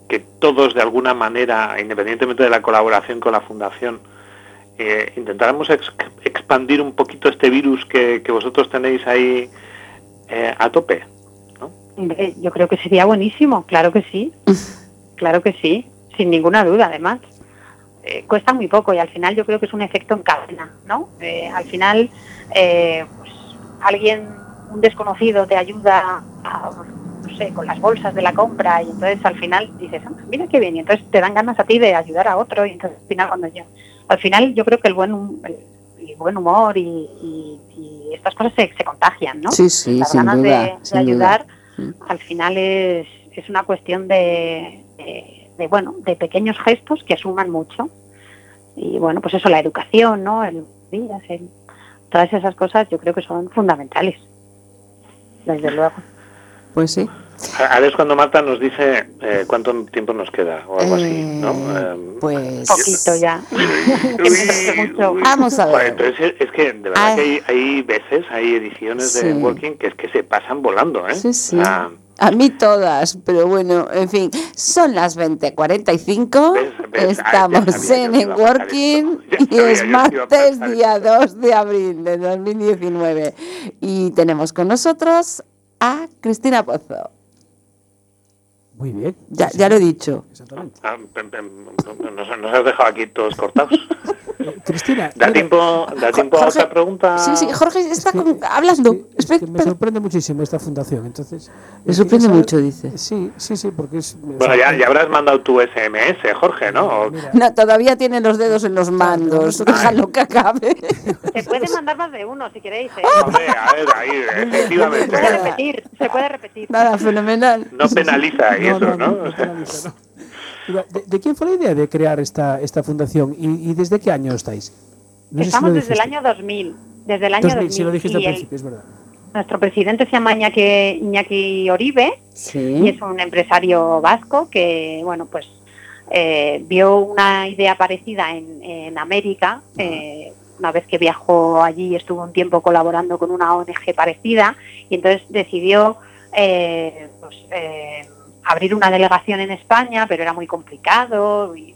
que todos de alguna manera, independientemente de la colaboración con la fundación, intentáramos expandir un poquito este virus que, que vosotros tenéis ahí eh, a tope. ¿no? yo creo que sería buenísimo, claro que sí, claro que sí, sin ninguna duda además. Eh, cuesta muy poco y al final yo creo que es un efecto en cadena, ¿no? Eh, al final, pues, alguien, un desconocido te ayuda no sé, con las bolsas de la compra y entonces al final dices, ah, mira qué bien, y entonces te dan ganas a ti de ayudar a otro y entonces al final cuando ya, al final yo creo que el buen, el buen humor y, estas cosas se, contagian, ¿no? Sí, sí, Las ganas de, ayudar mm. al final es, es una cuestión de, de, bueno, de pequeños gestos que suman mucho. Y bueno, pues eso, la educación, ¿no? El, el, todas esas cosas yo creo que son fundamentales, desde luego. Pues sí. Ahora es cuando Marta nos dice eh, cuánto tiempo nos queda o algo así, ¿no? Eh, em, pues poquito ya. Vamos a ver. entonces es que de verdad que hay, veces, hay ediciones de Working que es que se pasan volando, ¿eh? Sí, sí. a mí todas, pero bueno, en fin, son las 20.45, estamos en Networking y es martes día 2 de abril de 2019 y tenemos con nosotros a Cristina Pozo. Muy bien. Ya, ya lo he dicho. Exactamente. Ah, nos, has dejado aquí todos cortados. Cristina. ¿Da tiempo, da tiempo a otra pregunta? Sí, sí, Jorge está hablando. me sorprende muchísimo esta fundación. entonces Me sorprende mucho, dice. Sí, sí, sí, porque es. Bueno, ya, ya, habrás mandado tu SMS, Jorge, ¿no? no todavía tiene los dedos en los mandos. Déjalo que acabe. Se puede mandar más de uno si queréis. ¿eh? Hombre, a ver, ahí, efectivamente. Se puede repetir, se puede repetir. Nada, fenomenal. No penaliza eso, ¿no? no, no, no ¿De, quién fue la idea de crear esta, esta fundación y, desde qué año estáis? Estamos desde el año 2000. Desde el año 2000. Si lo dijiste al principio, es verdad. Nuestro presidente se llama Iñaki, Oribe y es un empresario vasco que, bueno, pues eh, vio una idea parecida en, en América, eh, una vez que viajó allí estuvo un tiempo colaborando con una ONG parecida y entonces decidió eh, pues, eh, abrir una delegación en España, pero era muy complicado y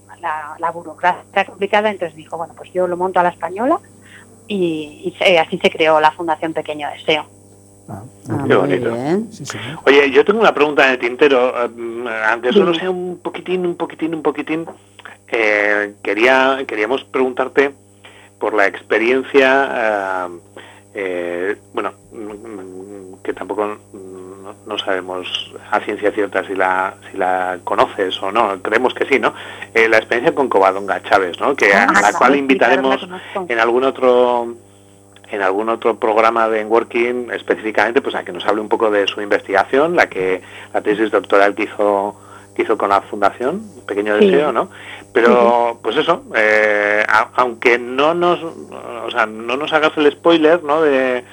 la, burocracia era complicada, entonces dijo, bueno, pues yo lo monto a la española y, así se creó la Fundación Pequeño Deseo. Ah, ah, Qué bonito. Oye, yo tengo una pregunta en el tintero, aunque solo sea un poquitín, un poquitín, un poquitín. Eh, quería, queríamos preguntarte por la experiencia, eh, bueno, que tampoco no, sabemos a ciencia cierta si la, si la conoces o no, creemos que sí, ¿no? Eh, la experiencia con Covadonga Chávez, ¿no? Que a, ah, la cual invitaremos en algún otro en algún otro programa de Working específicamente pues a que nos hable un poco de su investigación, la que la tesis doctoral que hizo que hizo con la fundación, pequeño deseo, ¿no? Pero pues eso, eh, aunque no nos o sea, no nos hagas el spoiler, ¿no? de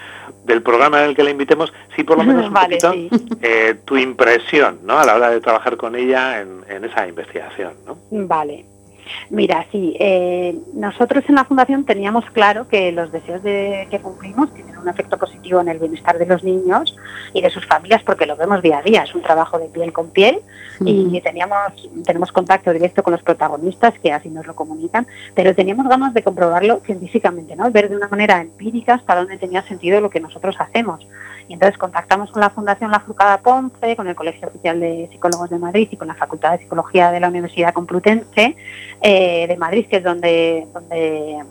del programa en el que la invitemos, sí por lo menos un poquito eh, tu impresión, ¿no? A la hora de trabajar con ella en, en esa investigación, ¿no? Vale. Mira, sí, eh, nosotros en la Fundación teníamos claro que los deseos de, que cumplimos tienen un efecto positivo en el bienestar de los niños y de sus familias porque lo vemos día a día, es un trabajo de piel con piel y teníamos, tenemos contacto directo con los protagonistas que así nos lo comunican, pero teníamos ganas de comprobarlo científicamente, ¿no? ver de una manera empírica hasta dónde tenía sentido lo que nosotros hacemos. Y entonces contactamos con la Fundación La Frucada Ponce, con el Colegio Oficial de Psicólogos de Madrid y con la Facultad de Psicología de la Universidad Complutense eh, de Madrid, que es donde, donde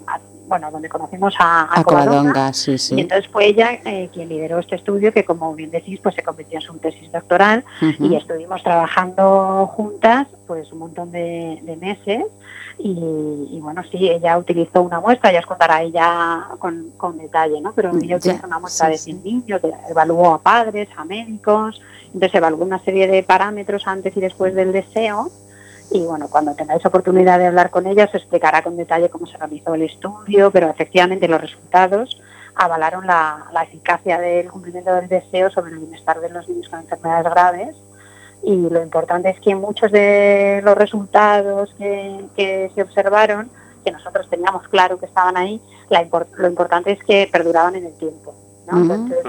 bueno, donde conocimos a, a, sí, sí. Y entonces fue ella eh, quien lideró este estudio, que como bien decís, pues se convirtió en su tesis doctoral. Y estuvimos trabajando juntas pues un montón de, meses. Y, bueno, sí, ella utilizó una muestra, ya os contará ella con, con detalle, ¿no? Pero ella utilizó una muestra de 100 niños, evaluó a padres, a médicos, entonces evaluó una serie de parámetros antes y después del deseo y bueno, cuando tengáis oportunidad de hablar con ella os explicará con detalle cómo se realizó el estudio, pero efectivamente los resultados avalaron la, eficacia del cumplimiento del deseo sobre el bienestar de los niños con enfermedades graves. Y lo importante es que muchos de los resultados que, se observaron, que nosotros teníamos claro que estaban ahí, lo importante es que perduraban en el tiempo. Entonces,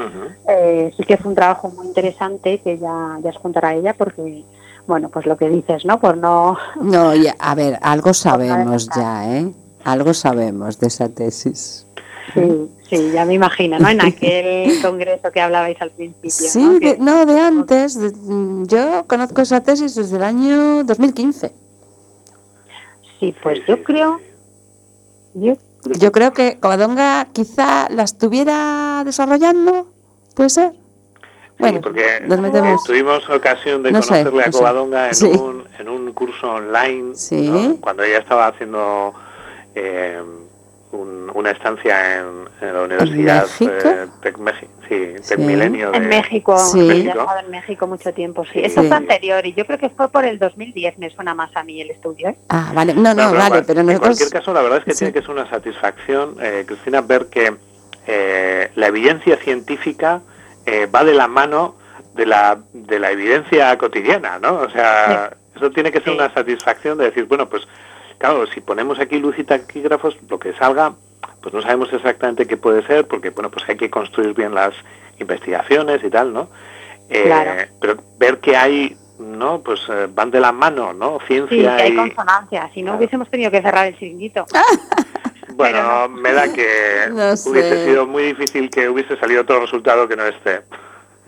eh, sí que fue un trabajo muy interesante que ya, ya os contará ella porque bueno, pues lo que dices, ¿no? Por no... No, ya, a ver, algo sabemos ya, ¿eh? Algo sabemos de esa tesis. Sí, sí, ya me imagino, ¿no? En aquel congreso que hablabais al principio. Sí, ¿no? De, antes. Mm, yo conozco esa tesis desde el año 2015. Sí, pues yo creo... Yo, yo creo que Covadonga quizá la estuviera desarrollando, ¿puede ser? Bueno, porque tuvimos ocasión de conocerle a Covadonga en, un, en un curso online, cuando ella estaba haciendo eh, una estancia en, la Universidad eh, Tec, sí, Milenio. en México, sí. México. estado en México mucho tiempo, sí. Eso fue anterior y yo creo que fue por el 2010, me suena más a mí el estudio. ¿eh? Ah, vale, no, no, vale, pero nosotros... En cualquier caso, la verdad es que tiene que ser una satisfacción, eh, Cristina, ver que eh, la evidencia científica eh, va de la mano de la, de la evidencia cotidiana, ¿no? O sea, eso tiene que ser una satisfacción de decir, bueno, pues claro, si ponemos aquí luz y taquígrafos, lo que salga, pues no sabemos exactamente qué puede ser, porque bueno, pues hay que construir bien las investigaciones y tal, ¿no? Eh, pero ver que hay ¿no? Pues eh, van de la mano, ¿no? Ciencia sí, que hay consonancia, si no hubiésemos tenido que cerrar el chiringuito. Bueno, me da que hubiese sido muy difícil que hubiese salido otro resultado que no esté.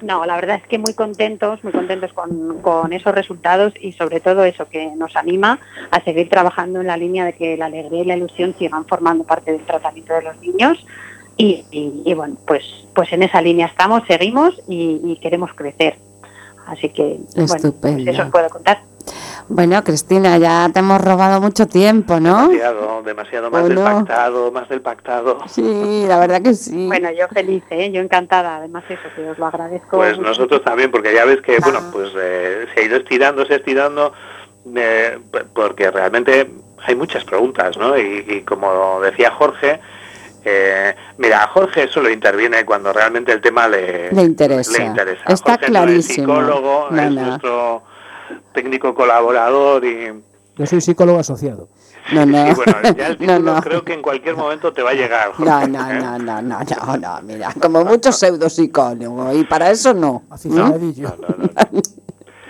No, la verdad es que muy contentos, muy contentos con, esos resultados y sobre todo eso que nos anima a seguir trabajando en la línea de que la alegría y la ilusión sigan formando parte del tratamiento de los niños y, bueno, pues, pues en esa línea estamos, seguimos y, queremos crecer. Así que, bueno, pues eso os puedo contar. Bueno, Cristina, ya te hemos robado mucho tiempo, ¿no? Demasiado, demasiado más del pactado, más del pactado. Sí, la verdad que sí. Bueno, yo feliz, ¿eh? yo encantada, además eso, que os lo agradezco. Pues nosotros también, porque ya ves que, bueno, ah. pues eh, se ha ido estirando, se ha estirando, eh, porque realmente hay muchas preguntas, ¿no? Y, como decía Jorge, eh, mira, a Jorge solo interviene cuando realmente el tema le, le interesa. Le interesa. Está Jorge clarísimo. No es psicólogo, es nuestro técnico colaborador y... Yo soy psicólogo asociado. No, no. Sí, bueno, ya el título creo que en cualquier momento te va a llegar. No, no, ¿eh? no, no, no, no, no, mira, como mucho pseudopsicólogo, y para eso no. ¿no?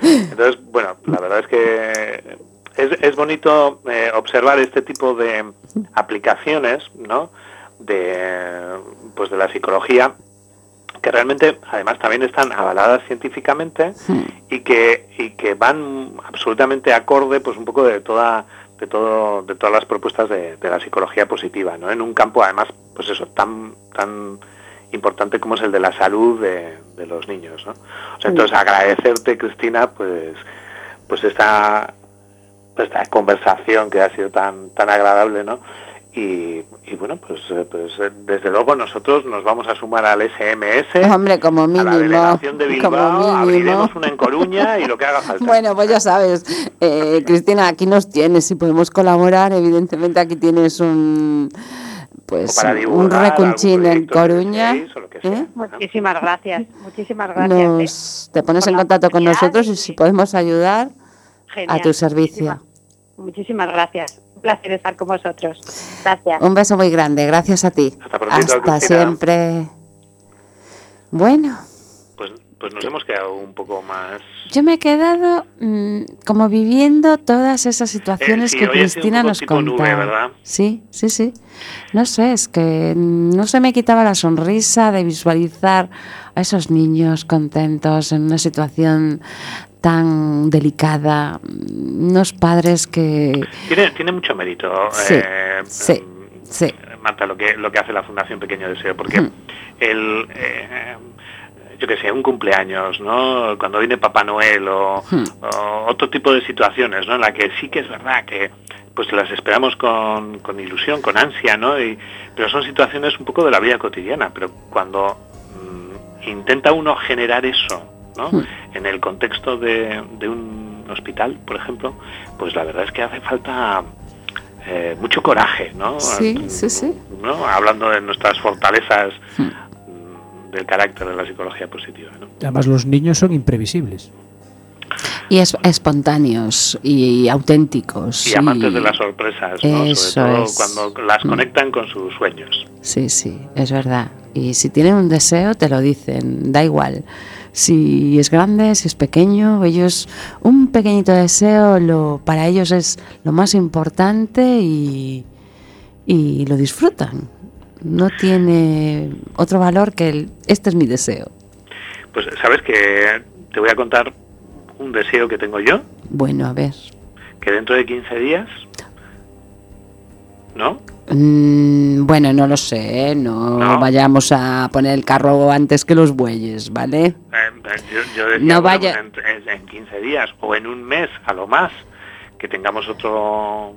Entonces, bueno, la verdad es que es, es bonito eh, observar este tipo de aplicaciones, ¿no? De, pues de la psicología que realmente además también están avaladas científicamente y que y que van absolutamente acorde pues un poco de toda de todo de todas las propuestas de, la psicología positiva no en un campo además pues eso tan tan importante como es el de la salud de, los niños ¿no? o sea, entonces agradecerte Cristina pues pues esta esta conversación que ha sido tan tan agradable no y, bueno, pues, eh, pues eh, desde luego nosotros nos vamos a sumar al SMS, Hombre, como mínimo, a la delegación de Bilbao, abriremos una en Coruña y lo que haga falta. Bueno, pues ya sabes, eh, Cristina, aquí nos tienes, si podemos colaborar, evidentemente aquí tienes un pues un recunchín en Coruña. Muchísimas gracias, muchísimas gracias. te pones en contacto con nosotros y si podemos ayudar a tu servicio. muchísimas gracias placer estar con vosotros. Gracias. Un beso muy grande, gracias a ti. Hasta, siempre. Bueno. Pues, pues, nos hemos quedado un poco más. Yo me he quedado mm, como viviendo todas esas situaciones eh, que Cristina nos contaba. Sí, sí, sí. No sé, es que no se me quitaba la sonrisa de visualizar a esos niños contentos en una situación tan delicada, unos padres que... Tiene, tiene mucho mérito, sí, eh, sí, sí. Marta, lo que, lo que hace la Fundación Pequeño Deseo, porque hmm. el... Eh, yo qué sé, un cumpleaños, ¿no? Cuando viene Papá Noel o, otro tipo de situaciones, ¿no? En la que sí que es verdad que pues las esperamos con, con ilusión, con ansia, ¿no? Y, pero son situaciones un poco de la vida cotidiana, pero cuando mm, intenta uno generar eso Hmm. En el contexto de, un hospital, por ejemplo, pues la verdad es que hace falta eh, mucho coraje, ¿no? Sí, sí, sí. Hablando de nuestras fortalezas hmm. del carácter de la psicología positiva. Además, los niños son imprevisibles. Y es, espontáneos y auténticos. Y amantes de las sorpresas, ¿no? Sobre todo cuando las hmm. conectan con sus sueños. Sí, sí, es verdad. Y si tienen un deseo, te lo dicen, da igual si es grande, si es pequeño, ellos un pequeñito deseo lo, para ellos es lo más importante y, y lo disfrutan. No tiene otro valor que el este es mi deseo. Pues sabes que te voy a contar un deseo que tengo yo. Bueno, a ver. Que dentro de 15 días, ¿no? Mm, bueno, no lo sé, ¿eh? no, vayamos a poner el carro antes que los bueyes, ¿vale? Eh, yo, decía, no vaya... en, 15 días o en un mes a lo más que tengamos otro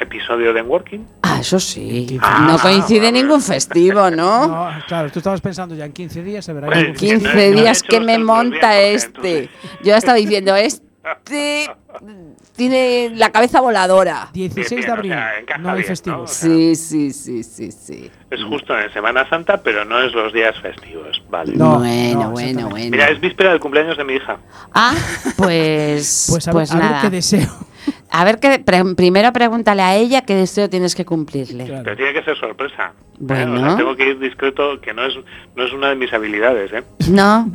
episodio de Working. Ah, eso sí. Ah, no coincide ningún festivo, ¿no? ¿no? Claro, tú estabas pensando ya en 15 días se verá. en 15 días que me monta este. Yo estaba diciendo este tiene la cabeza voladora. 16 de abril, no hay festivo. sí, sí, sí, sí, sí. Es justo en Semana Santa, pero no es los días festivos, vale. bueno, bueno, bueno. Mira, es víspera del cumpleaños de mi hija. Ah, pues, pues, a, pues ver qué deseo. A ver, que primero pregúntale a ella qué deseo tienes que cumplirle. Pero tiene que ser sorpresa. Bueno. tengo que ir discreto, que no es, no es una de mis habilidades, ¿eh? No.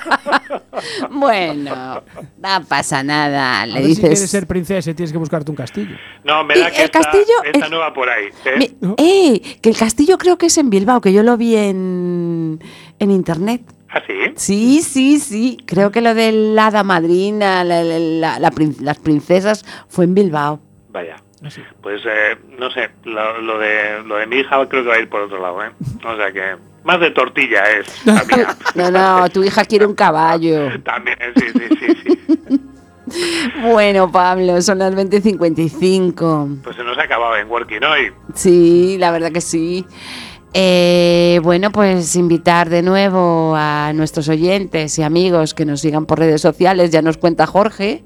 bueno, no pasa nada. Le dices... Si quieres ser princesa tienes que buscarte un castillo. No, me da que el castillo, esta no va por ahí. ¿eh? ¿eh? que el castillo creo que es en Bilbao, que yo lo vi en, en internet. ¿Ah, sí? Sí, sí, sí. Creo que lo de la hada madrina, las princesas, fue en Bilbao. Vaya. Ah, pues eh, no sé, lo, de, lo de mi hija creo que va a ir por otro lado, ¿eh? O sea que más de tortilla es. no, no, tu hija quiere un caballo. También, sí, sí, sí. sí. Bueno, Pablo, son las 20.55. Pues se nos ha acabado en Working hoy. Sí, la verdad que sí. Eh, bueno, pues invitar de nuevo a nuestros oyentes y amigos que nos sigan por redes sociales. Ya nos cuenta Jorge.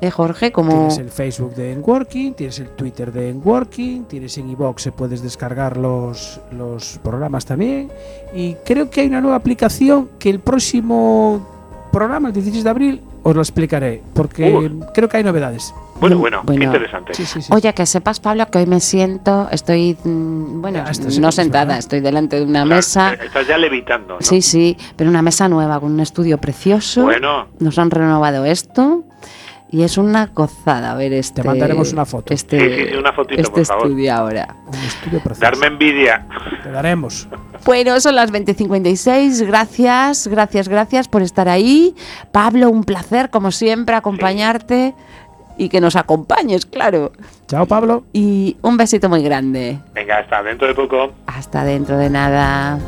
¿Eh, Jorge? Como... Tienes el Facebook de Enworking, tienes el Twitter de Enworking, tienes en iBox, se puedes descargar los, los programas también. Y creo que hay una nueva aplicación que el próximo programa, el 16 de abril, os lo explicaré, porque creo que hay novedades. Bueno, bueno, qué interesante. Oye, que sepas, Pablo, que hoy me siento, estoy, mm, bueno, no sentada, estoy delante de una mesa. Estás ya levitando. ¿no? Sí, sí, pero una mesa nueva, con un estudio precioso. Bueno. Nos han renovado esto. Y es una gozada ver este. Te mandaremos una foto. Este, sí, sí, una fotito, este estudio ahora. Un estudio precioso. Darme envidia. Te daremos. Bueno, son las 20.56. Gracias, gracias, gracias por estar ahí. Pablo, un placer, como siempre, acompañarte y que nos acompañes, claro. Chao, Pablo. Y un besito muy grande. Venga, hasta dentro de poco. Hasta dentro de nada.